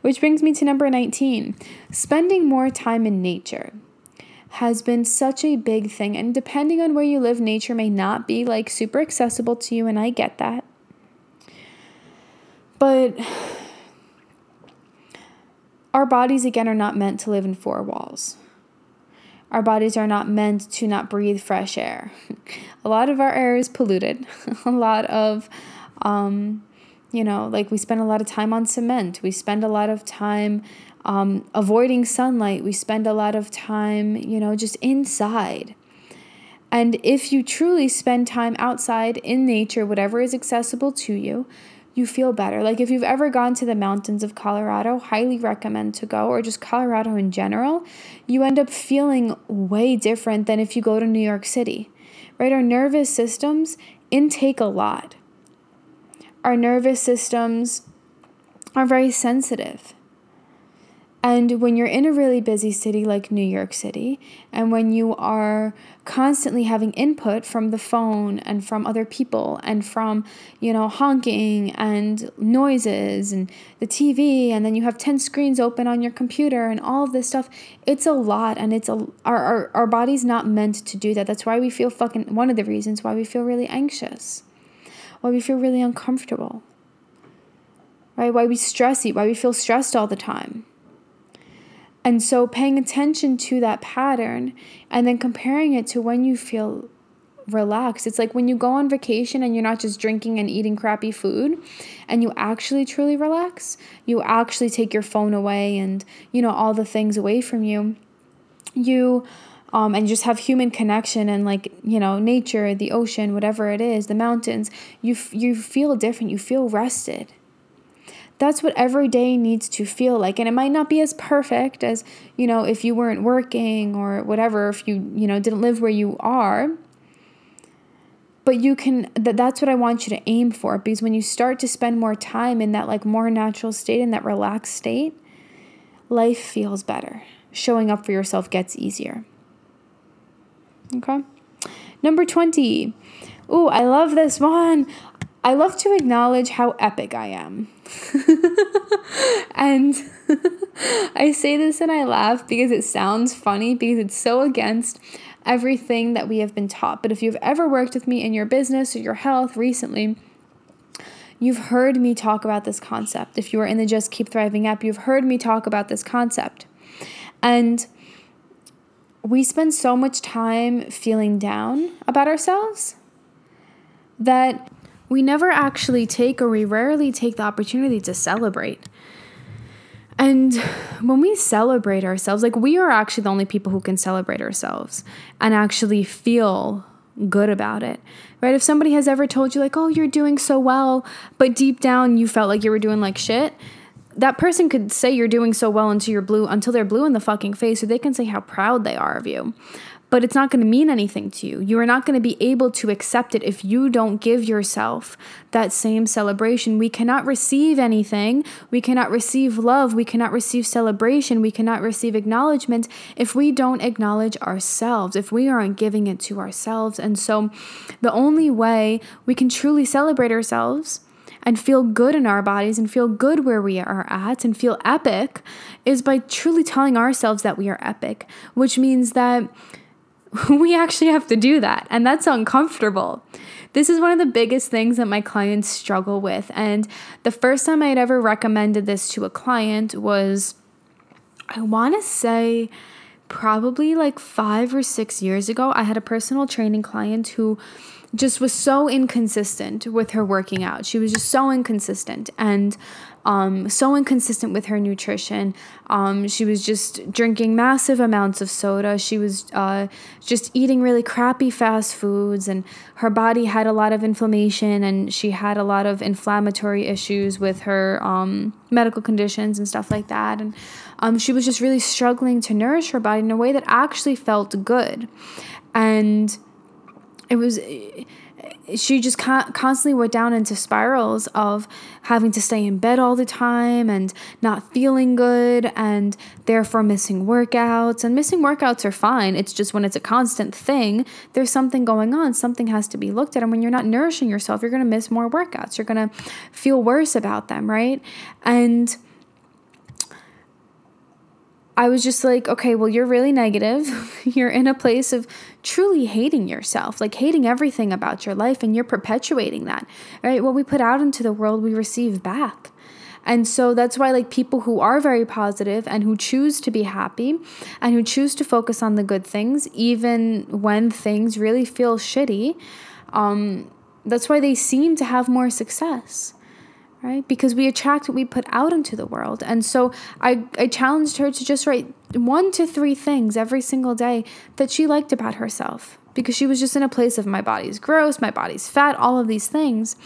Which brings me to number 19 spending more time in nature has been such a big thing. And depending on where you live, nature may not be like super accessible to you, and I get that. But our bodies, again, are not meant to live in four walls. Our bodies are not meant to not breathe fresh air. a lot of our air is polluted. a lot of, um, you know, like we spend a lot of time on cement. We spend a lot of time um, avoiding sunlight. We spend a lot of time, you know, just inside. And if you truly spend time outside in nature, whatever is accessible to you, you feel better. Like if you've ever gone to the mountains of Colorado, highly recommend to go, or just Colorado in general, you end up feeling way different than if you go to New York City, right? Our nervous systems intake a lot. Our nervous systems are very sensitive. And when you're in a really busy city like New York City, and when you are constantly having input from the phone and from other people and from, you know, honking and noises and the TV, and then you have 10 screens open on your computer and all of this stuff, it's a lot. And it's a, our, our, our body's not meant to do that. That's why we feel fucking, one of the reasons why we feel really anxious, why we feel really uncomfortable, right? Why we stress eat, why we feel stressed all the time and so paying attention to that pattern and then comparing it to when you feel relaxed. It's like when you go on vacation and you're not just drinking and eating crappy food and you actually truly relax, you actually take your phone away and, you know, all the things away from you. You um, and just have human connection and like you know nature the ocean whatever it is the mountains you f- you feel different you feel rested that's what every day needs to feel like. And it might not be as perfect as you know if you weren't working or whatever if you you know didn't live where you are. But you can that that's what i want you to aim for because when you start to spend more time in that like more natural state in that relaxed state life feels better. Showing up for yourself gets easier. Okay? Number 20 Ooh, I love this one. I love to acknowledge how epic I am. and I say this and I laugh because it sounds funny because it's so against everything that we have been taught. But if you've ever worked with me in your business or your health recently, you've heard me talk about this concept. If you are in the Just Keep Thriving app, you've heard me talk about this concept. And we spend so much time feeling down about ourselves that we never actually take or we rarely take the opportunity to celebrate. And when we celebrate ourselves, like we are actually the only people who can celebrate ourselves and actually feel good about it, right? If somebody has ever told you, like, oh, you're doing so well, but deep down you felt like you were doing like shit, that person could say you're doing so well until you're blue, until they're blue in the fucking face, or they can say how proud they are of you but it's not going to mean anything to you. You are not going to be able to accept it if you don't give yourself that same celebration. We cannot receive anything. We cannot receive love. We cannot receive celebration. We cannot receive acknowledgement if we don't acknowledge ourselves, if we aren't giving it to ourselves. And so, the only way we can truly celebrate ourselves and feel good in our bodies and feel good where we are at and feel epic is by truly telling ourselves that we are epic, which means that we actually have to do that, and that's uncomfortable. This is one of the biggest things that my clients struggle with. And the first time I had ever recommended this to a client was, I want to say, probably like five or six years ago. I had a personal training client who just was so inconsistent with her working out. She was just so inconsistent and um, so inconsistent with her nutrition. Um, she was just drinking massive amounts of soda. She was uh, just eating really crappy fast foods, and her body had a lot of inflammation, and she had a lot of inflammatory issues with her um, medical conditions and stuff like that. And um, she was just really struggling to nourish her body in a way that actually felt good. And it was she just constantly went down into spirals of having to stay in bed all the time and not feeling good and therefore missing workouts. And missing workouts are fine. It's just when it's a constant thing there's something going on. Something has to be looked at. And when you're not nourishing yourself you're going to miss more workouts. You're going to feel worse about them right? And I was just like, okay, well, you're really negative. you're in a place of truly hating yourself, like hating everything about your life, and you're perpetuating that, right? What we put out into the world, we receive back. And so that's why, like, people who are very positive and who choose to be happy and who choose to focus on the good things, even when things really feel shitty, um, that's why they seem to have more success right? Because we attract what we put out into the world. And so I, I challenged her to just write one to three things every single day that she liked about herself because she was just in a place of my body's gross, my body's fat, all of these things.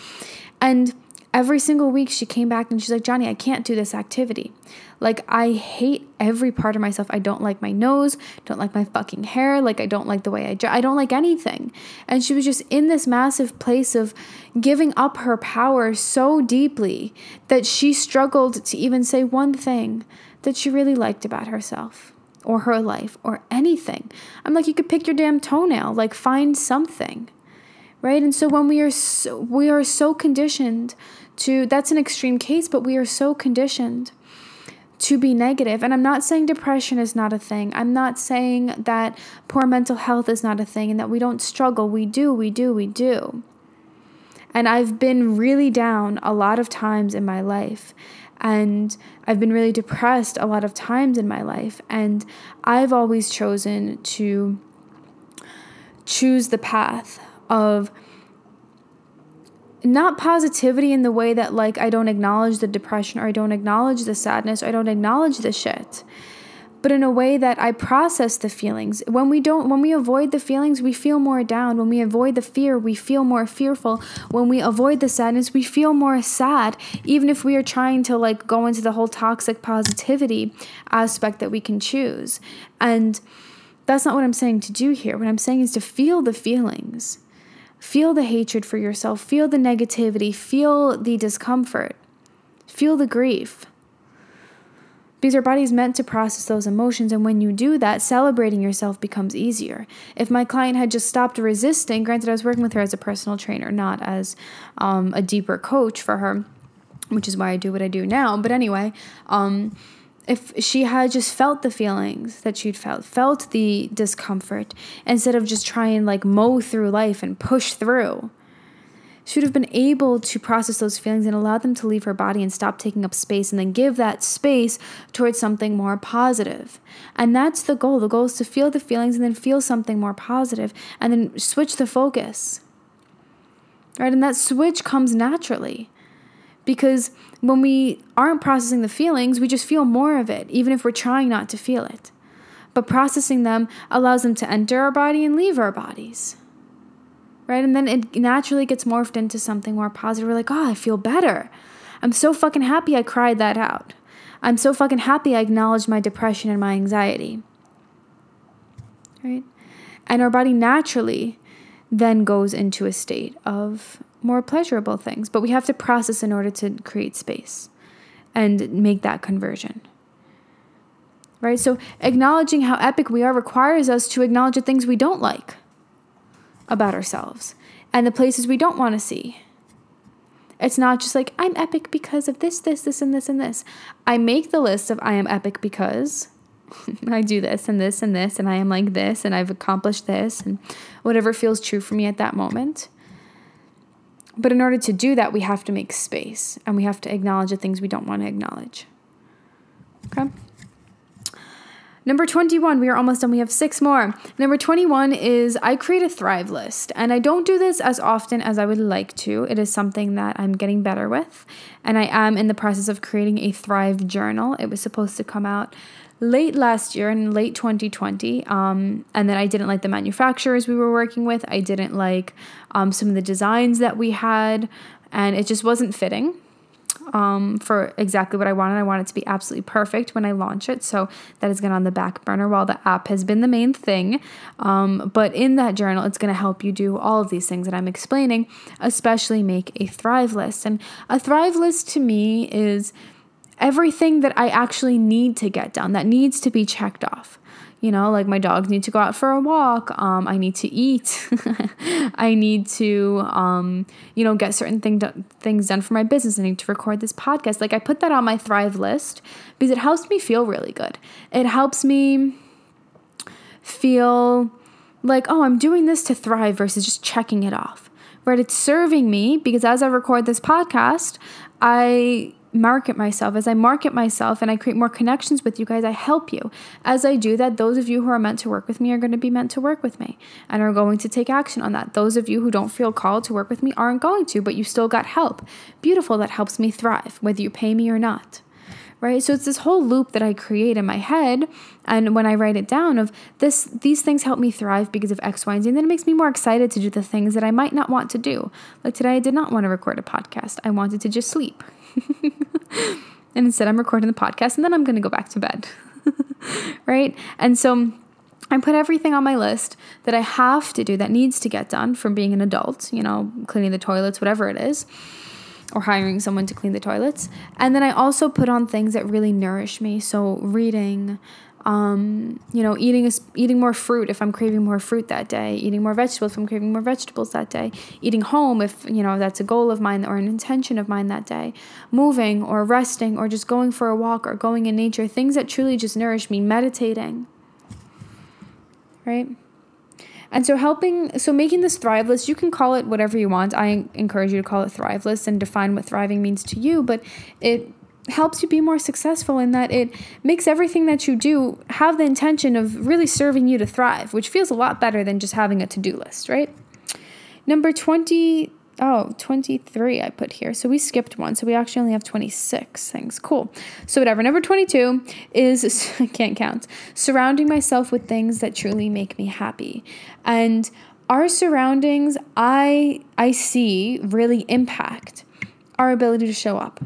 And every single week she came back and she's like, Johnny, I can't do this activity. Like, I hate every part of myself. I don't like my nose, don't like my fucking hair, like, I don't like the way I I don't like anything. And she was just in this massive place of giving up her power so deeply that she struggled to even say one thing that she really liked about herself or her life or anything. I'm like, you could pick your damn toenail, like, find something right and so when we are so, we are so conditioned to that's an extreme case, but we are so conditioned to be negative. And I'm not saying depression is not a thing. I'm not saying that poor mental health is not a thing and that we don't struggle. We do, we do, we do. And I've been really down a lot of times in my life. And I've been really depressed a lot of times in my life. And I've always chosen to choose the path of not positivity in the way that like I don't acknowledge the depression or I don't acknowledge the sadness or I don't acknowledge the shit but in a way that I process the feelings. When we don't when we avoid the feelings, we feel more down. When we avoid the fear, we feel more fearful. When we avoid the sadness, we feel more sad, even if we are trying to like go into the whole toxic positivity aspect that we can choose. And that's not what I'm saying to do here. What I'm saying is to feel the feelings Feel the hatred for yourself, feel the negativity, feel the discomfort, feel the grief. Because our body's meant to process those emotions, and when you do that, celebrating yourself becomes easier. If my client had just stopped resisting, granted, I was working with her as a personal trainer, not as um, a deeper coach for her, which is why I do what I do now. But anyway, um, if she had just felt the feelings that she'd felt, felt the discomfort, instead of just trying like mow through life and push through, she would have been able to process those feelings and allow them to leave her body and stop taking up space and then give that space towards something more positive. And that's the goal. The goal is to feel the feelings and then feel something more positive and then switch the focus. Right? And that switch comes naturally because when we aren't processing the feelings, we just feel more of it, even if we're trying not to feel it. But processing them allows them to enter our body and leave our bodies. Right? And then it naturally gets morphed into something more positive. We're like, oh, I feel better. I'm so fucking happy I cried that out. I'm so fucking happy I acknowledged my depression and my anxiety. Right? And our body naturally then goes into a state of more pleasurable things. But we have to process in order to create space and make that conversion. Right? So, acknowledging how epic we are requires us to acknowledge the things we don't like about ourselves and the places we don't want to see. It's not just like, I'm epic because of this, this, this, and this, and this. I make the list of I am epic because I do this and this and this, and I am like this, and I've accomplished this, and whatever feels true for me at that moment. But in order to do that, we have to make space and we have to acknowledge the things we don't want to acknowledge. Okay? Number 21, we are almost done. We have six more. Number 21 is I create a Thrive list. And I don't do this as often as I would like to. It is something that I'm getting better with. And I am in the process of creating a Thrive journal. It was supposed to come out late last year in late 2020 um, and then i didn't like the manufacturers we were working with i didn't like um, some of the designs that we had and it just wasn't fitting um, for exactly what I wanted. I want it to be absolutely perfect when I launch it. So that is going on the back burner while the app has been the main thing. Um, but in that journal, it's going to help you do all of these things that I'm explaining, especially make a Thrive list. And a Thrive list to me is everything that I actually need to get done, that needs to be checked off. You know, like my dogs need to go out for a walk. Um, I need to eat. I need to, um, you know, get certain thing do- things done for my business. I need to record this podcast. Like I put that on my Thrive list because it helps me feel really good. It helps me feel like, oh, I'm doing this to thrive versus just checking it off. Right? It's serving me because as I record this podcast, I market myself, as I market myself and I create more connections with you guys, I help you. As I do that, those of you who are meant to work with me are going to be meant to work with me and are going to take action on that. Those of you who don't feel called to work with me aren't going to, but you still got help. Beautiful, that helps me thrive, whether you pay me or not. Right? So it's this whole loop that I create in my head and when I write it down of this these things help me thrive because of X, Y, and Z. And then it makes me more excited to do the things that I might not want to do. Like today I did not want to record a podcast. I wanted to just sleep. and instead, I'm recording the podcast and then I'm going to go back to bed. right? And so I put everything on my list that I have to do that needs to get done from being an adult, you know, cleaning the toilets, whatever it is, or hiring someone to clean the toilets. And then I also put on things that really nourish me. So reading, um, you know, eating a, eating more fruit if I'm craving more fruit that day, eating more vegetables if I'm craving more vegetables that day, eating home if you know that's a goal of mine or an intention of mine that day, moving or resting or just going for a walk or going in nature, things that truly just nourish me, meditating. Right? And so helping so making this thrive list, you can call it whatever you want. I encourage you to call it thrive list and define what thriving means to you, but it helps you be more successful in that it makes everything that you do have the intention of really serving you to thrive, which feels a lot better than just having a to do list, right? Number 20, oh, 23 I put here. So we skipped one. So we actually only have 26 things. Cool. So whatever. Number 22 is, I can't count, surrounding myself with things that truly make me happy. And our surroundings, I, I see really impact our ability to show up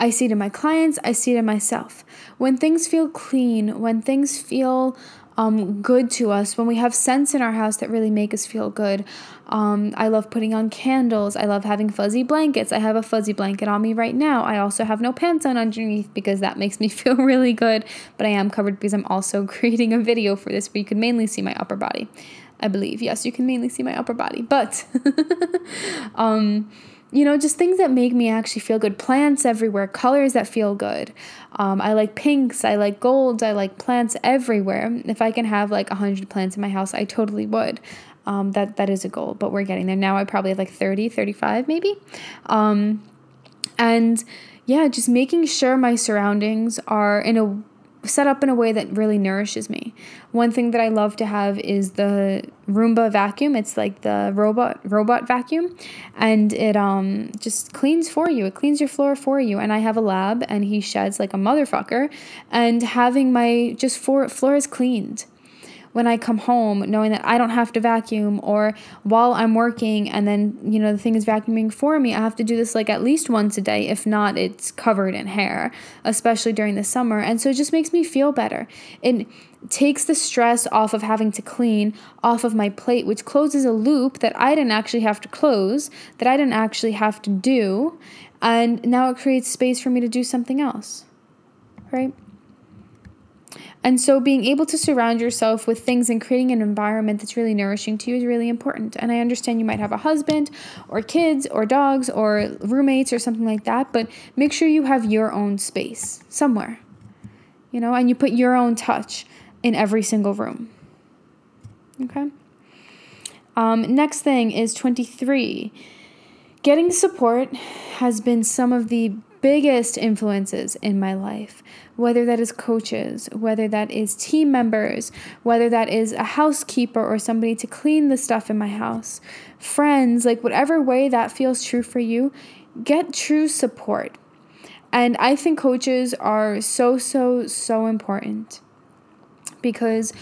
I see it in my clients, I see it in myself. When things feel clean, when things feel um, good to us, when we have scents in our house that really make us feel good. Um, I love putting on candles. I love having fuzzy blankets. I have a fuzzy blanket on me right now. I also have no pants on underneath because that makes me feel really good. But I am covered because I'm also creating a video for this where you can mainly see my upper body. I believe. Yes, you can mainly see my upper body. But um, you know, just things that make me actually feel good. Plants everywhere, colors that feel good. Um, I like pinks, I like golds, I like plants everywhere. If I can have like 100 plants in my house, I totally would. Um, that, that is a goal, but we're getting there. Now I probably have like 30, 35 maybe. Um, and yeah, just making sure my surroundings are in a set up in a way that really nourishes me. One thing that I love to have is the Roomba vacuum. It's like the robot robot vacuum and it um just cleans for you. It cleans your floor for you. And I have a lab and he sheds like a motherfucker and having my just floor floors cleaned when I come home, knowing that I don't have to vacuum, or while I'm working and then, you know, the thing is vacuuming for me, I have to do this like at least once a day. If not, it's covered in hair, especially during the summer. And so it just makes me feel better. It takes the stress off of having to clean off of my plate, which closes a loop that I didn't actually have to close, that I didn't actually have to do. And now it creates space for me to do something else. Right? And so, being able to surround yourself with things and creating an environment that's really nourishing to you is really important. And I understand you might have a husband, or kids, or dogs, or roommates, or something like that, but make sure you have your own space somewhere, you know, and you put your own touch in every single room. Okay? Um, next thing is 23 Getting support has been some of the biggest influences in my life, whether that is coaches, whether that is team members, whether that is a housekeeper or somebody to clean the stuff in my house, friends, like whatever way that feels true for you, get true support. And I think coaches are so, so, so important because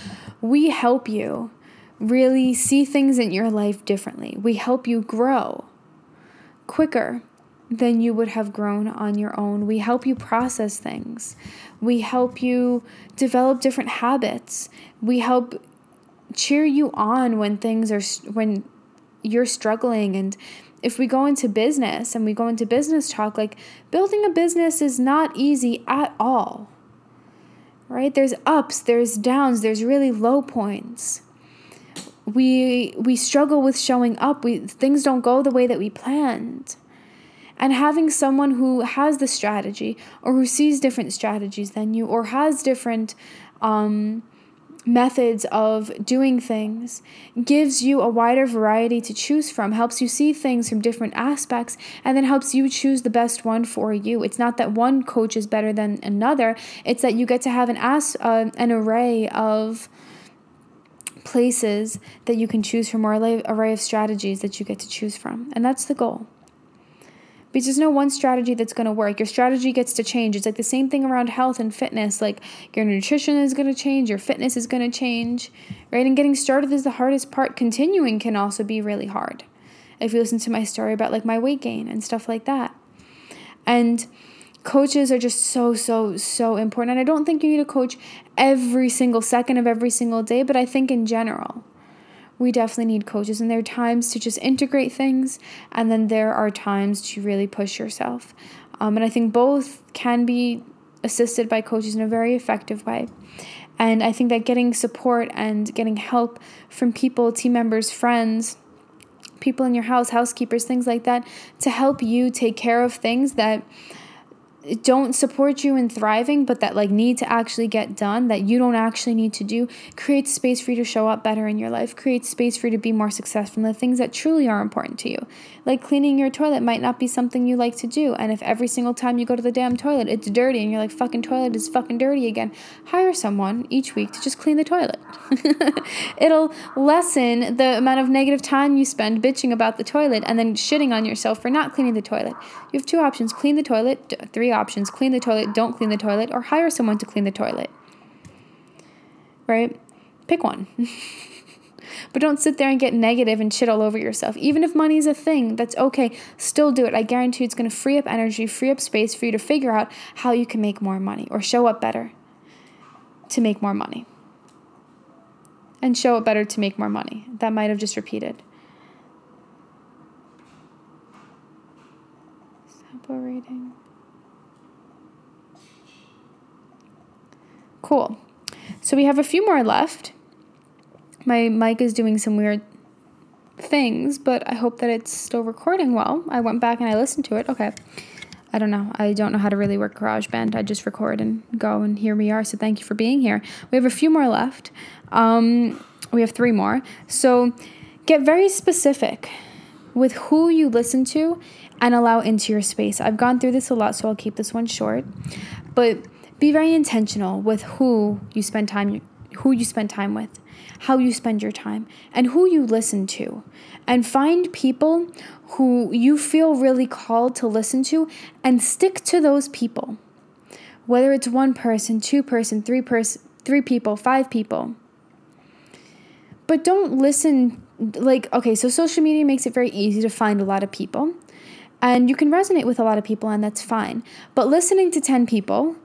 we help you really see things in your life differently. We help you grow quicker than you would have grown on your own. We help you process things. We help you develop different habits. We help cheer you on when things are when you're struggling and if we go into business and we go into business talk like building a business is not easy at all. Right? There's ups, there's downs, there's really low points we we struggle with showing up we things don't go the way that we planned and having someone who has the strategy or who sees different strategies than you or has different um, methods of doing things gives you a wider variety to choose from helps you see things from different aspects and then helps you choose the best one for you it's not that one coach is better than another it's that you get to have an as uh, an array of places that you can choose from or array of strategies that you get to choose from. And that's the goal. Because there's no one strategy that's going to work. Your strategy gets to change. It's like the same thing around health and fitness. Like your nutrition is going to change, your fitness is going to change, right? And getting started is the hardest part. Continuing can also be really hard. If you listen to my story about like my weight gain and stuff like that. And coaches are just so so so important and i don't think you need a coach every single second of every single day but i think in general we definitely need coaches and there are times to just integrate things and then there are times to really push yourself. Um, and i think both can be assisted by coaches in a very effective way. And i think that getting support and getting help from people team members friends people in your house housekeepers things like that to help you take care of things that don't support you in thriving but that like need to actually get done that you don't actually need to do creates space for you to show up better in your life creates space for you to be more successful in the things that truly are important to you. Like cleaning your toilet might not be something you like to do and if every single time you go to the damn toilet it's dirty and you're like fucking toilet is fucking dirty again hire someone each week to just clean the toilet. It'll lessen the amount of negative time you spend bitching about the toilet and then shitting on yourself for not cleaning the toilet. You have two options clean the toilet three options clean the toilet, don't clean the toilet, or hire someone to clean the toilet. Right? Pick one. but don't sit there and get negative and shit all over yourself. Even if money is a thing, that's okay. Still do it. I guarantee it's going to free up energy, free up space for you to figure out how you can make more money or show up better to make more money. And show up better to make more money. That might have just repeated. Separating. Cool. So we have a few more left. My mic is doing some weird things, but I hope that it's still recording well. I went back and I listened to it. Okay. I don't know. I don't know how to really work GarageBand. I just record and go, and here we are. So thank you for being here. We have a few more left. Um, we have three more. So get very specific with who you listen to and allow into your space. I've gone through this a lot, so I'll keep this one short. But be very intentional with who you spend time who you spend time with, how you spend your time, and who you listen to. And find people who you feel really called to listen to and stick to those people. Whether it's one person, two person, three person, three people, five people. But don't listen like okay, so social media makes it very easy to find a lot of people. And you can resonate with a lot of people and that's fine. But listening to 10 people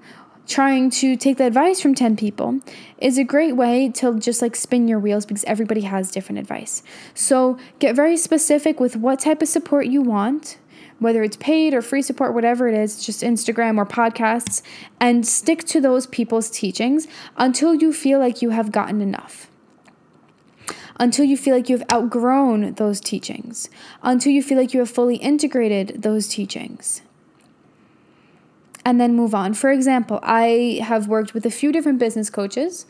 trying to take the advice from 10 people is a great way to just like spin your wheels because everybody has different advice. So get very specific with what type of support you want, whether it's paid or free support, whatever it is, just Instagram or podcasts, and stick to those people's teachings until you feel like you have gotten enough. Until you feel like you have outgrown those teachings, until you feel like you have fully integrated those teachings and then move on. For example, I have worked with a few different business coaches,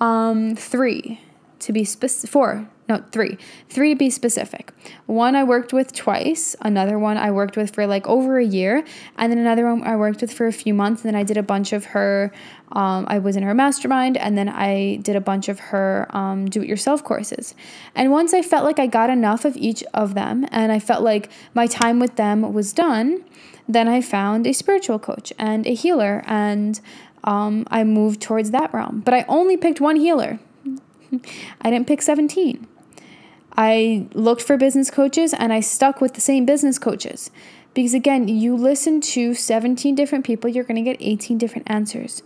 um, three to be specific, four no, three. Three to be specific. One I worked with twice, another one I worked with for like over a year, and then another one I worked with for a few months. And then I did a bunch of her, um, I was in her mastermind, and then I did a bunch of her um, do it yourself courses. And once I felt like I got enough of each of them, and I felt like my time with them was done, then I found a spiritual coach and a healer, and um, I moved towards that realm. But I only picked one healer. I didn't pick 17. I looked for business coaches and I stuck with the same business coaches. Because again, you listen to 17 different people, you're going to get 18 different answers.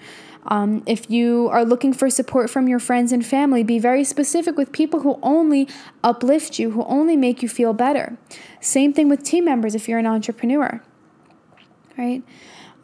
Um, if you are looking for support from your friends and family, be very specific with people who only uplift you, who only make you feel better. Same thing with team members if you're an entrepreneur, right?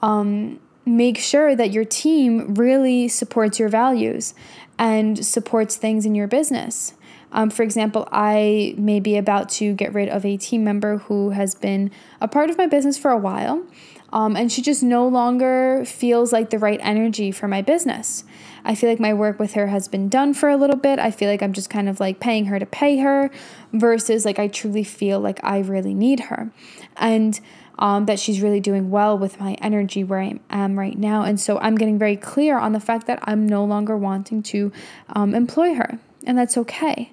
Um, make sure that your team really supports your values and supports things in your business. Um, for example, I may be about to get rid of a team member who has been a part of my business for a while, um, and she just no longer feels like the right energy for my business. I feel like my work with her has been done for a little bit. I feel like I'm just kind of like paying her to pay her versus like I truly feel like I really need her. And um, that she's really doing well with my energy where I am right now. And so I'm getting very clear on the fact that I'm no longer wanting to um, employ her. And that's okay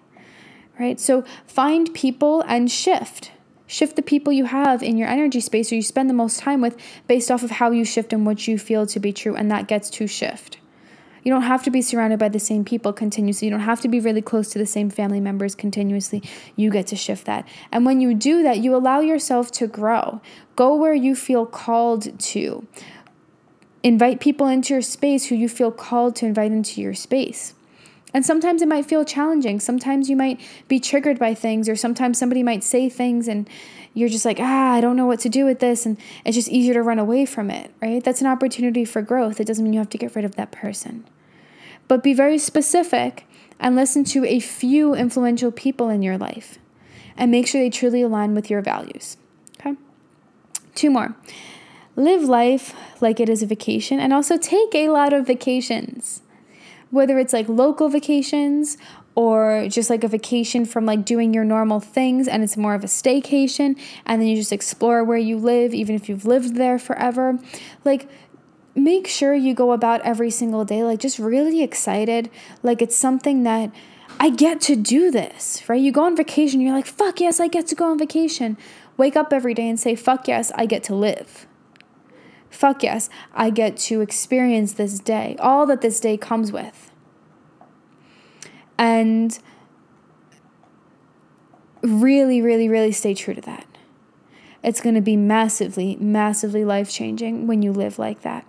right? So find people and shift. Shift the people you have in your energy space or you spend the most time with based off of how you shift and what you feel to be true, and that gets to shift. You don't have to be surrounded by the same people continuously. You don't have to be really close to the same family members continuously. You get to shift that. And when you do that, you allow yourself to grow. Go where you feel called to. Invite people into your space who you feel called to invite into your space. And sometimes it might feel challenging. Sometimes you might be triggered by things, or sometimes somebody might say things and you're just like, ah, I don't know what to do with this. And it's just easier to run away from it, right? That's an opportunity for growth. It doesn't mean you have to get rid of that person. But be very specific and listen to a few influential people in your life and make sure they truly align with your values. Okay? Two more. Live life like it is a vacation and also take a lot of vacations whether it's like local vacations or just like a vacation from like doing your normal things and it's more of a staycation and then you just explore where you live even if you've lived there forever like make sure you go about every single day like just really excited like it's something that I get to do this, right? You go on vacation, you're like, fuck yes, I get to go on vacation. Wake up every day and say, fuck yes, I get to live. Fuck yes, I get to experience this day, all that this day comes with. And really, really, really stay true to that. It's going to be massively, massively life changing when you live like that.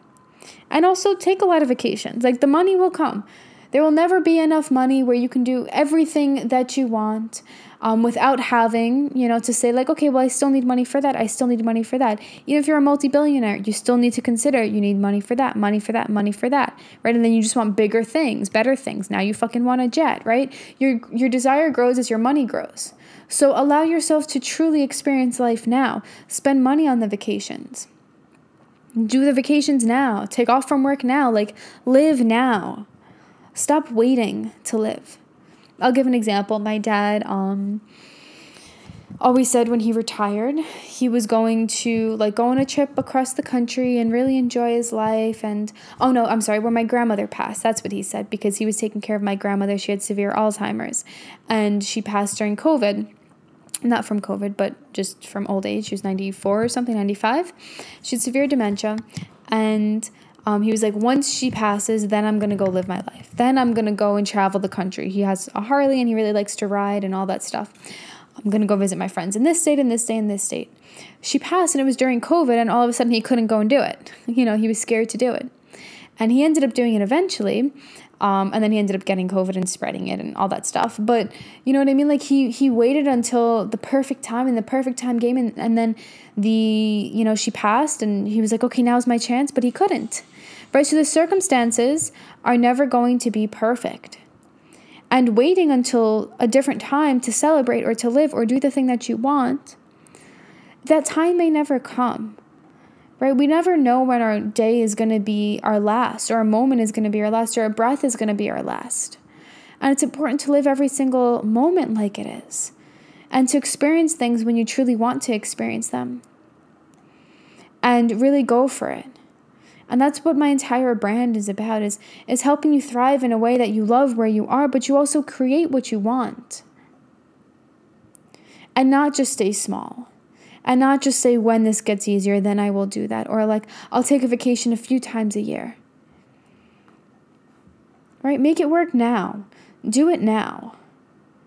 And also take a lot of vacations. Like the money will come. There will never be enough money where you can do everything that you want um, without having, you know, to say, like, okay, well, I still need money for that. I still need money for that. Even if you're a multi billionaire, you still need to consider you need money for that, money for that, money for that, right? And then you just want bigger things, better things. Now you fucking want a jet, right? Your, your desire grows as your money grows. So allow yourself to truly experience life now. Spend money on the vacations. Do the vacations now. Take off from work now. Like, live now. Stop waiting to live. I'll give an example. My dad um always said when he retired, he was going to like go on a trip across the country and really enjoy his life and oh no, I'm sorry, where my grandmother passed. That's what he said because he was taking care of my grandmother. She had severe Alzheimer's and she passed during COVID not from COVID, but just from old age. She was 94 or something, 95. She had severe dementia. And um, he was like, once she passes, then I'm gonna go live my life. Then I'm gonna go and travel the country. He has a Harley and he really likes to ride and all that stuff. I'm gonna go visit my friends in this state, in this state, in this state. She passed and it was during COVID, and all of a sudden he couldn't go and do it. You know, he was scared to do it. And he ended up doing it eventually. Um, and then he ended up getting COVID and spreading it and all that stuff. But you know what I mean? Like he he waited until the perfect time and the perfect time game, and, and then the you know she passed, and he was like, okay, now's my chance, but he couldn't. Right? So the circumstances are never going to be perfect. And waiting until a different time to celebrate or to live or do the thing that you want, that time may never come. Right? We never know when our day is going to be our last, or a moment is going to be our last, or a breath is going to be our last. And it's important to live every single moment like it is and to experience things when you truly want to experience them and really go for it. And that's what my entire brand is about is is helping you thrive in a way that you love where you are, but you also create what you want. And not just stay small. And not just say when this gets easier then I will do that or like I'll take a vacation a few times a year. Right? Make it work now. Do it now.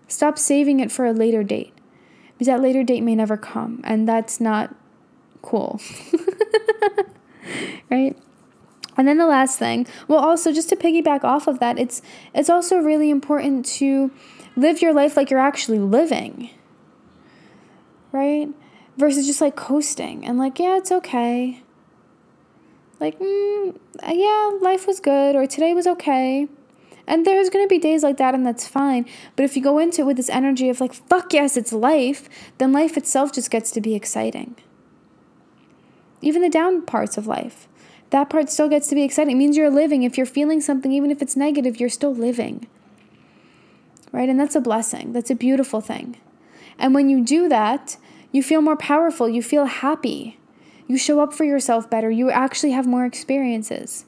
Stop saving it for a later date. Because that later date may never come and that's not cool. right? And then the last thing, well also just to piggyback off of that, it's it's also really important to live your life like you're actually living. Right? Versus just like coasting and like, yeah, it's okay. Like, mm, yeah, life was good or today was okay. And there's going to be days like that, and that's fine. But if you go into it with this energy of like, fuck yes, it's life, then life itself just gets to be exciting. Even the down parts of life that part still gets to be exciting. It means you're living. If you're feeling something, even if it's negative, you're still living. Right? And that's a blessing. That's a beautiful thing. And when you do that, you feel more powerful. You feel happy. You show up for yourself better. You actually have more experiences.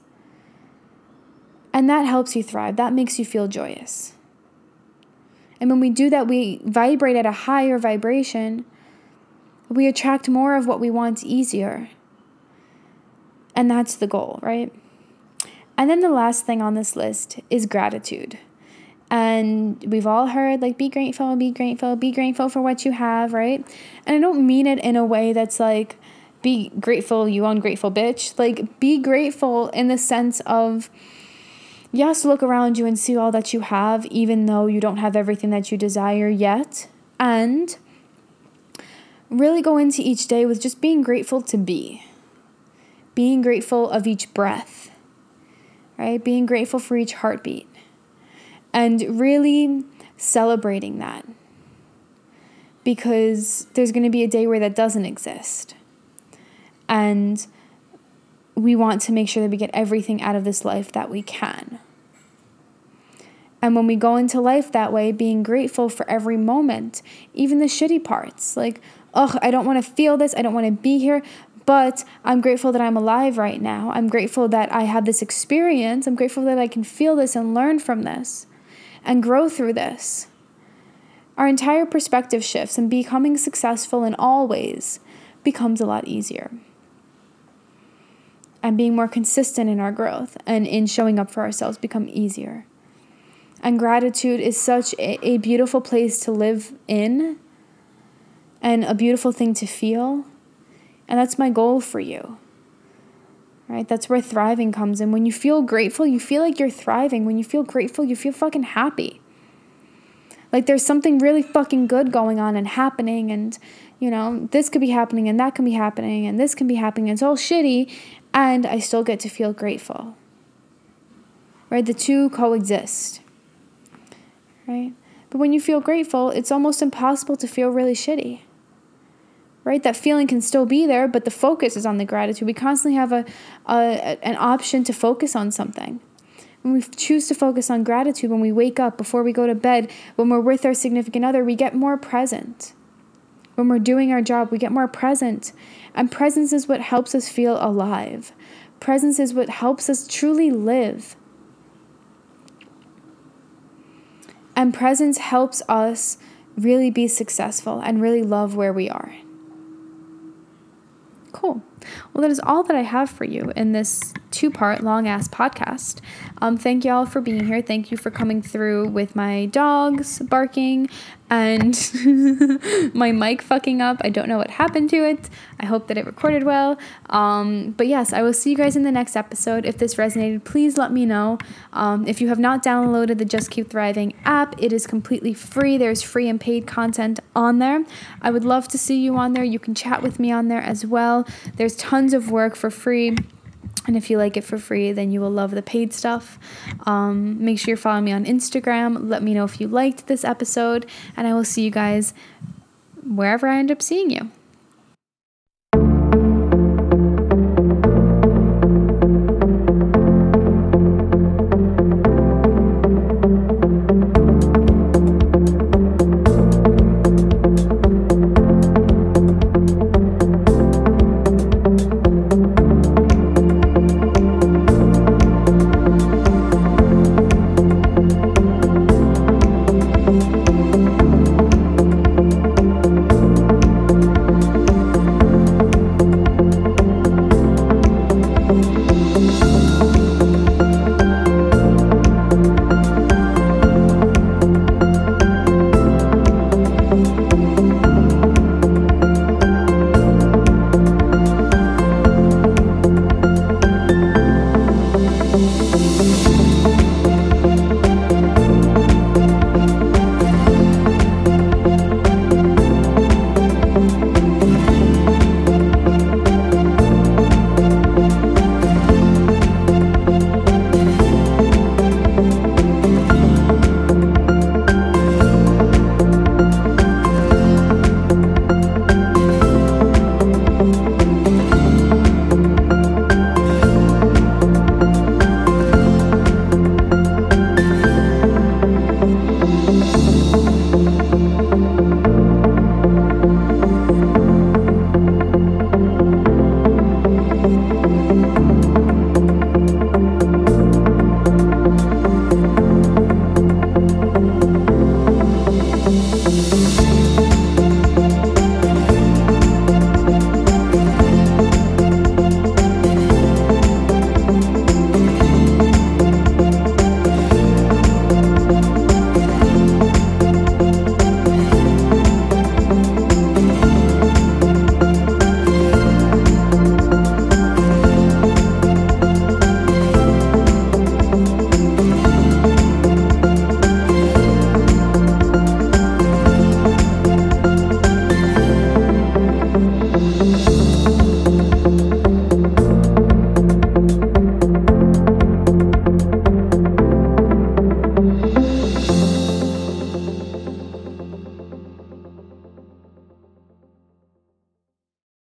And that helps you thrive. That makes you feel joyous. And when we do that, we vibrate at a higher vibration. We attract more of what we want easier. And that's the goal, right? And then the last thing on this list is gratitude. And we've all heard, like, be grateful, be grateful, be grateful for what you have, right? And I don't mean it in a way that's like, be grateful, you ungrateful bitch. Like, be grateful in the sense of, yes, look around you and see all that you have, even though you don't have everything that you desire yet. And really go into each day with just being grateful to be being grateful of each breath, right? Being grateful for each heartbeat and really celebrating that because there's going to be a day where that doesn't exist. And we want to make sure that we get everything out of this life that we can. And when we go into life that way, being grateful for every moment, even the shitty parts, like, oh, I don't want to feel this, I don't want to be here, but I'm grateful that I'm alive right now. I'm grateful that I have this experience. I'm grateful that I can feel this and learn from this and grow through this. Our entire perspective shifts, and becoming successful in all ways becomes a lot easier. And being more consistent in our growth and in showing up for ourselves become easier. And gratitude is such a, a beautiful place to live in and a beautiful thing to feel and that's my goal for you. Right? That's where thriving comes in. When you feel grateful, you feel like you're thriving. When you feel grateful, you feel fucking happy. Like there's something really fucking good going on and happening, and you know, this could be happening, and that can be happening, and this can be happening. It's all shitty, and I still get to feel grateful. Right? The two coexist. Right? But when you feel grateful, it's almost impossible to feel really shitty right? That feeling can still be there but the focus is on the gratitude. We constantly have a, a an option to focus on something. When we choose to focus on gratitude when we wake up before we go to bed when we're with our significant other we get more present. When we're doing our job we get more present. And presence is what helps us feel alive. Presence is what helps us truly live. And presence helps us really be successful and really love where we are Cool. Well, that is all that I have for you in this two part long ass podcast. Um, thank y'all for being here. Thank you for coming through with my dogs barking and my mic fucking up. I don't know what happened to it. I hope that it recorded well. Um, but yes, I will see you guys in the next episode. If this resonated, please let me know. Um, if you have not downloaded the Just Keep Thriving app, it is completely free. There's free and paid content on there. I would love to see you on there. You can chat with me on there as well. There's tons of work for free. And if you like it for free, then you will love the paid stuff. Um, make sure you're following me on Instagram. Let me know if you liked this episode, and I will see you guys wherever I end up seeing you.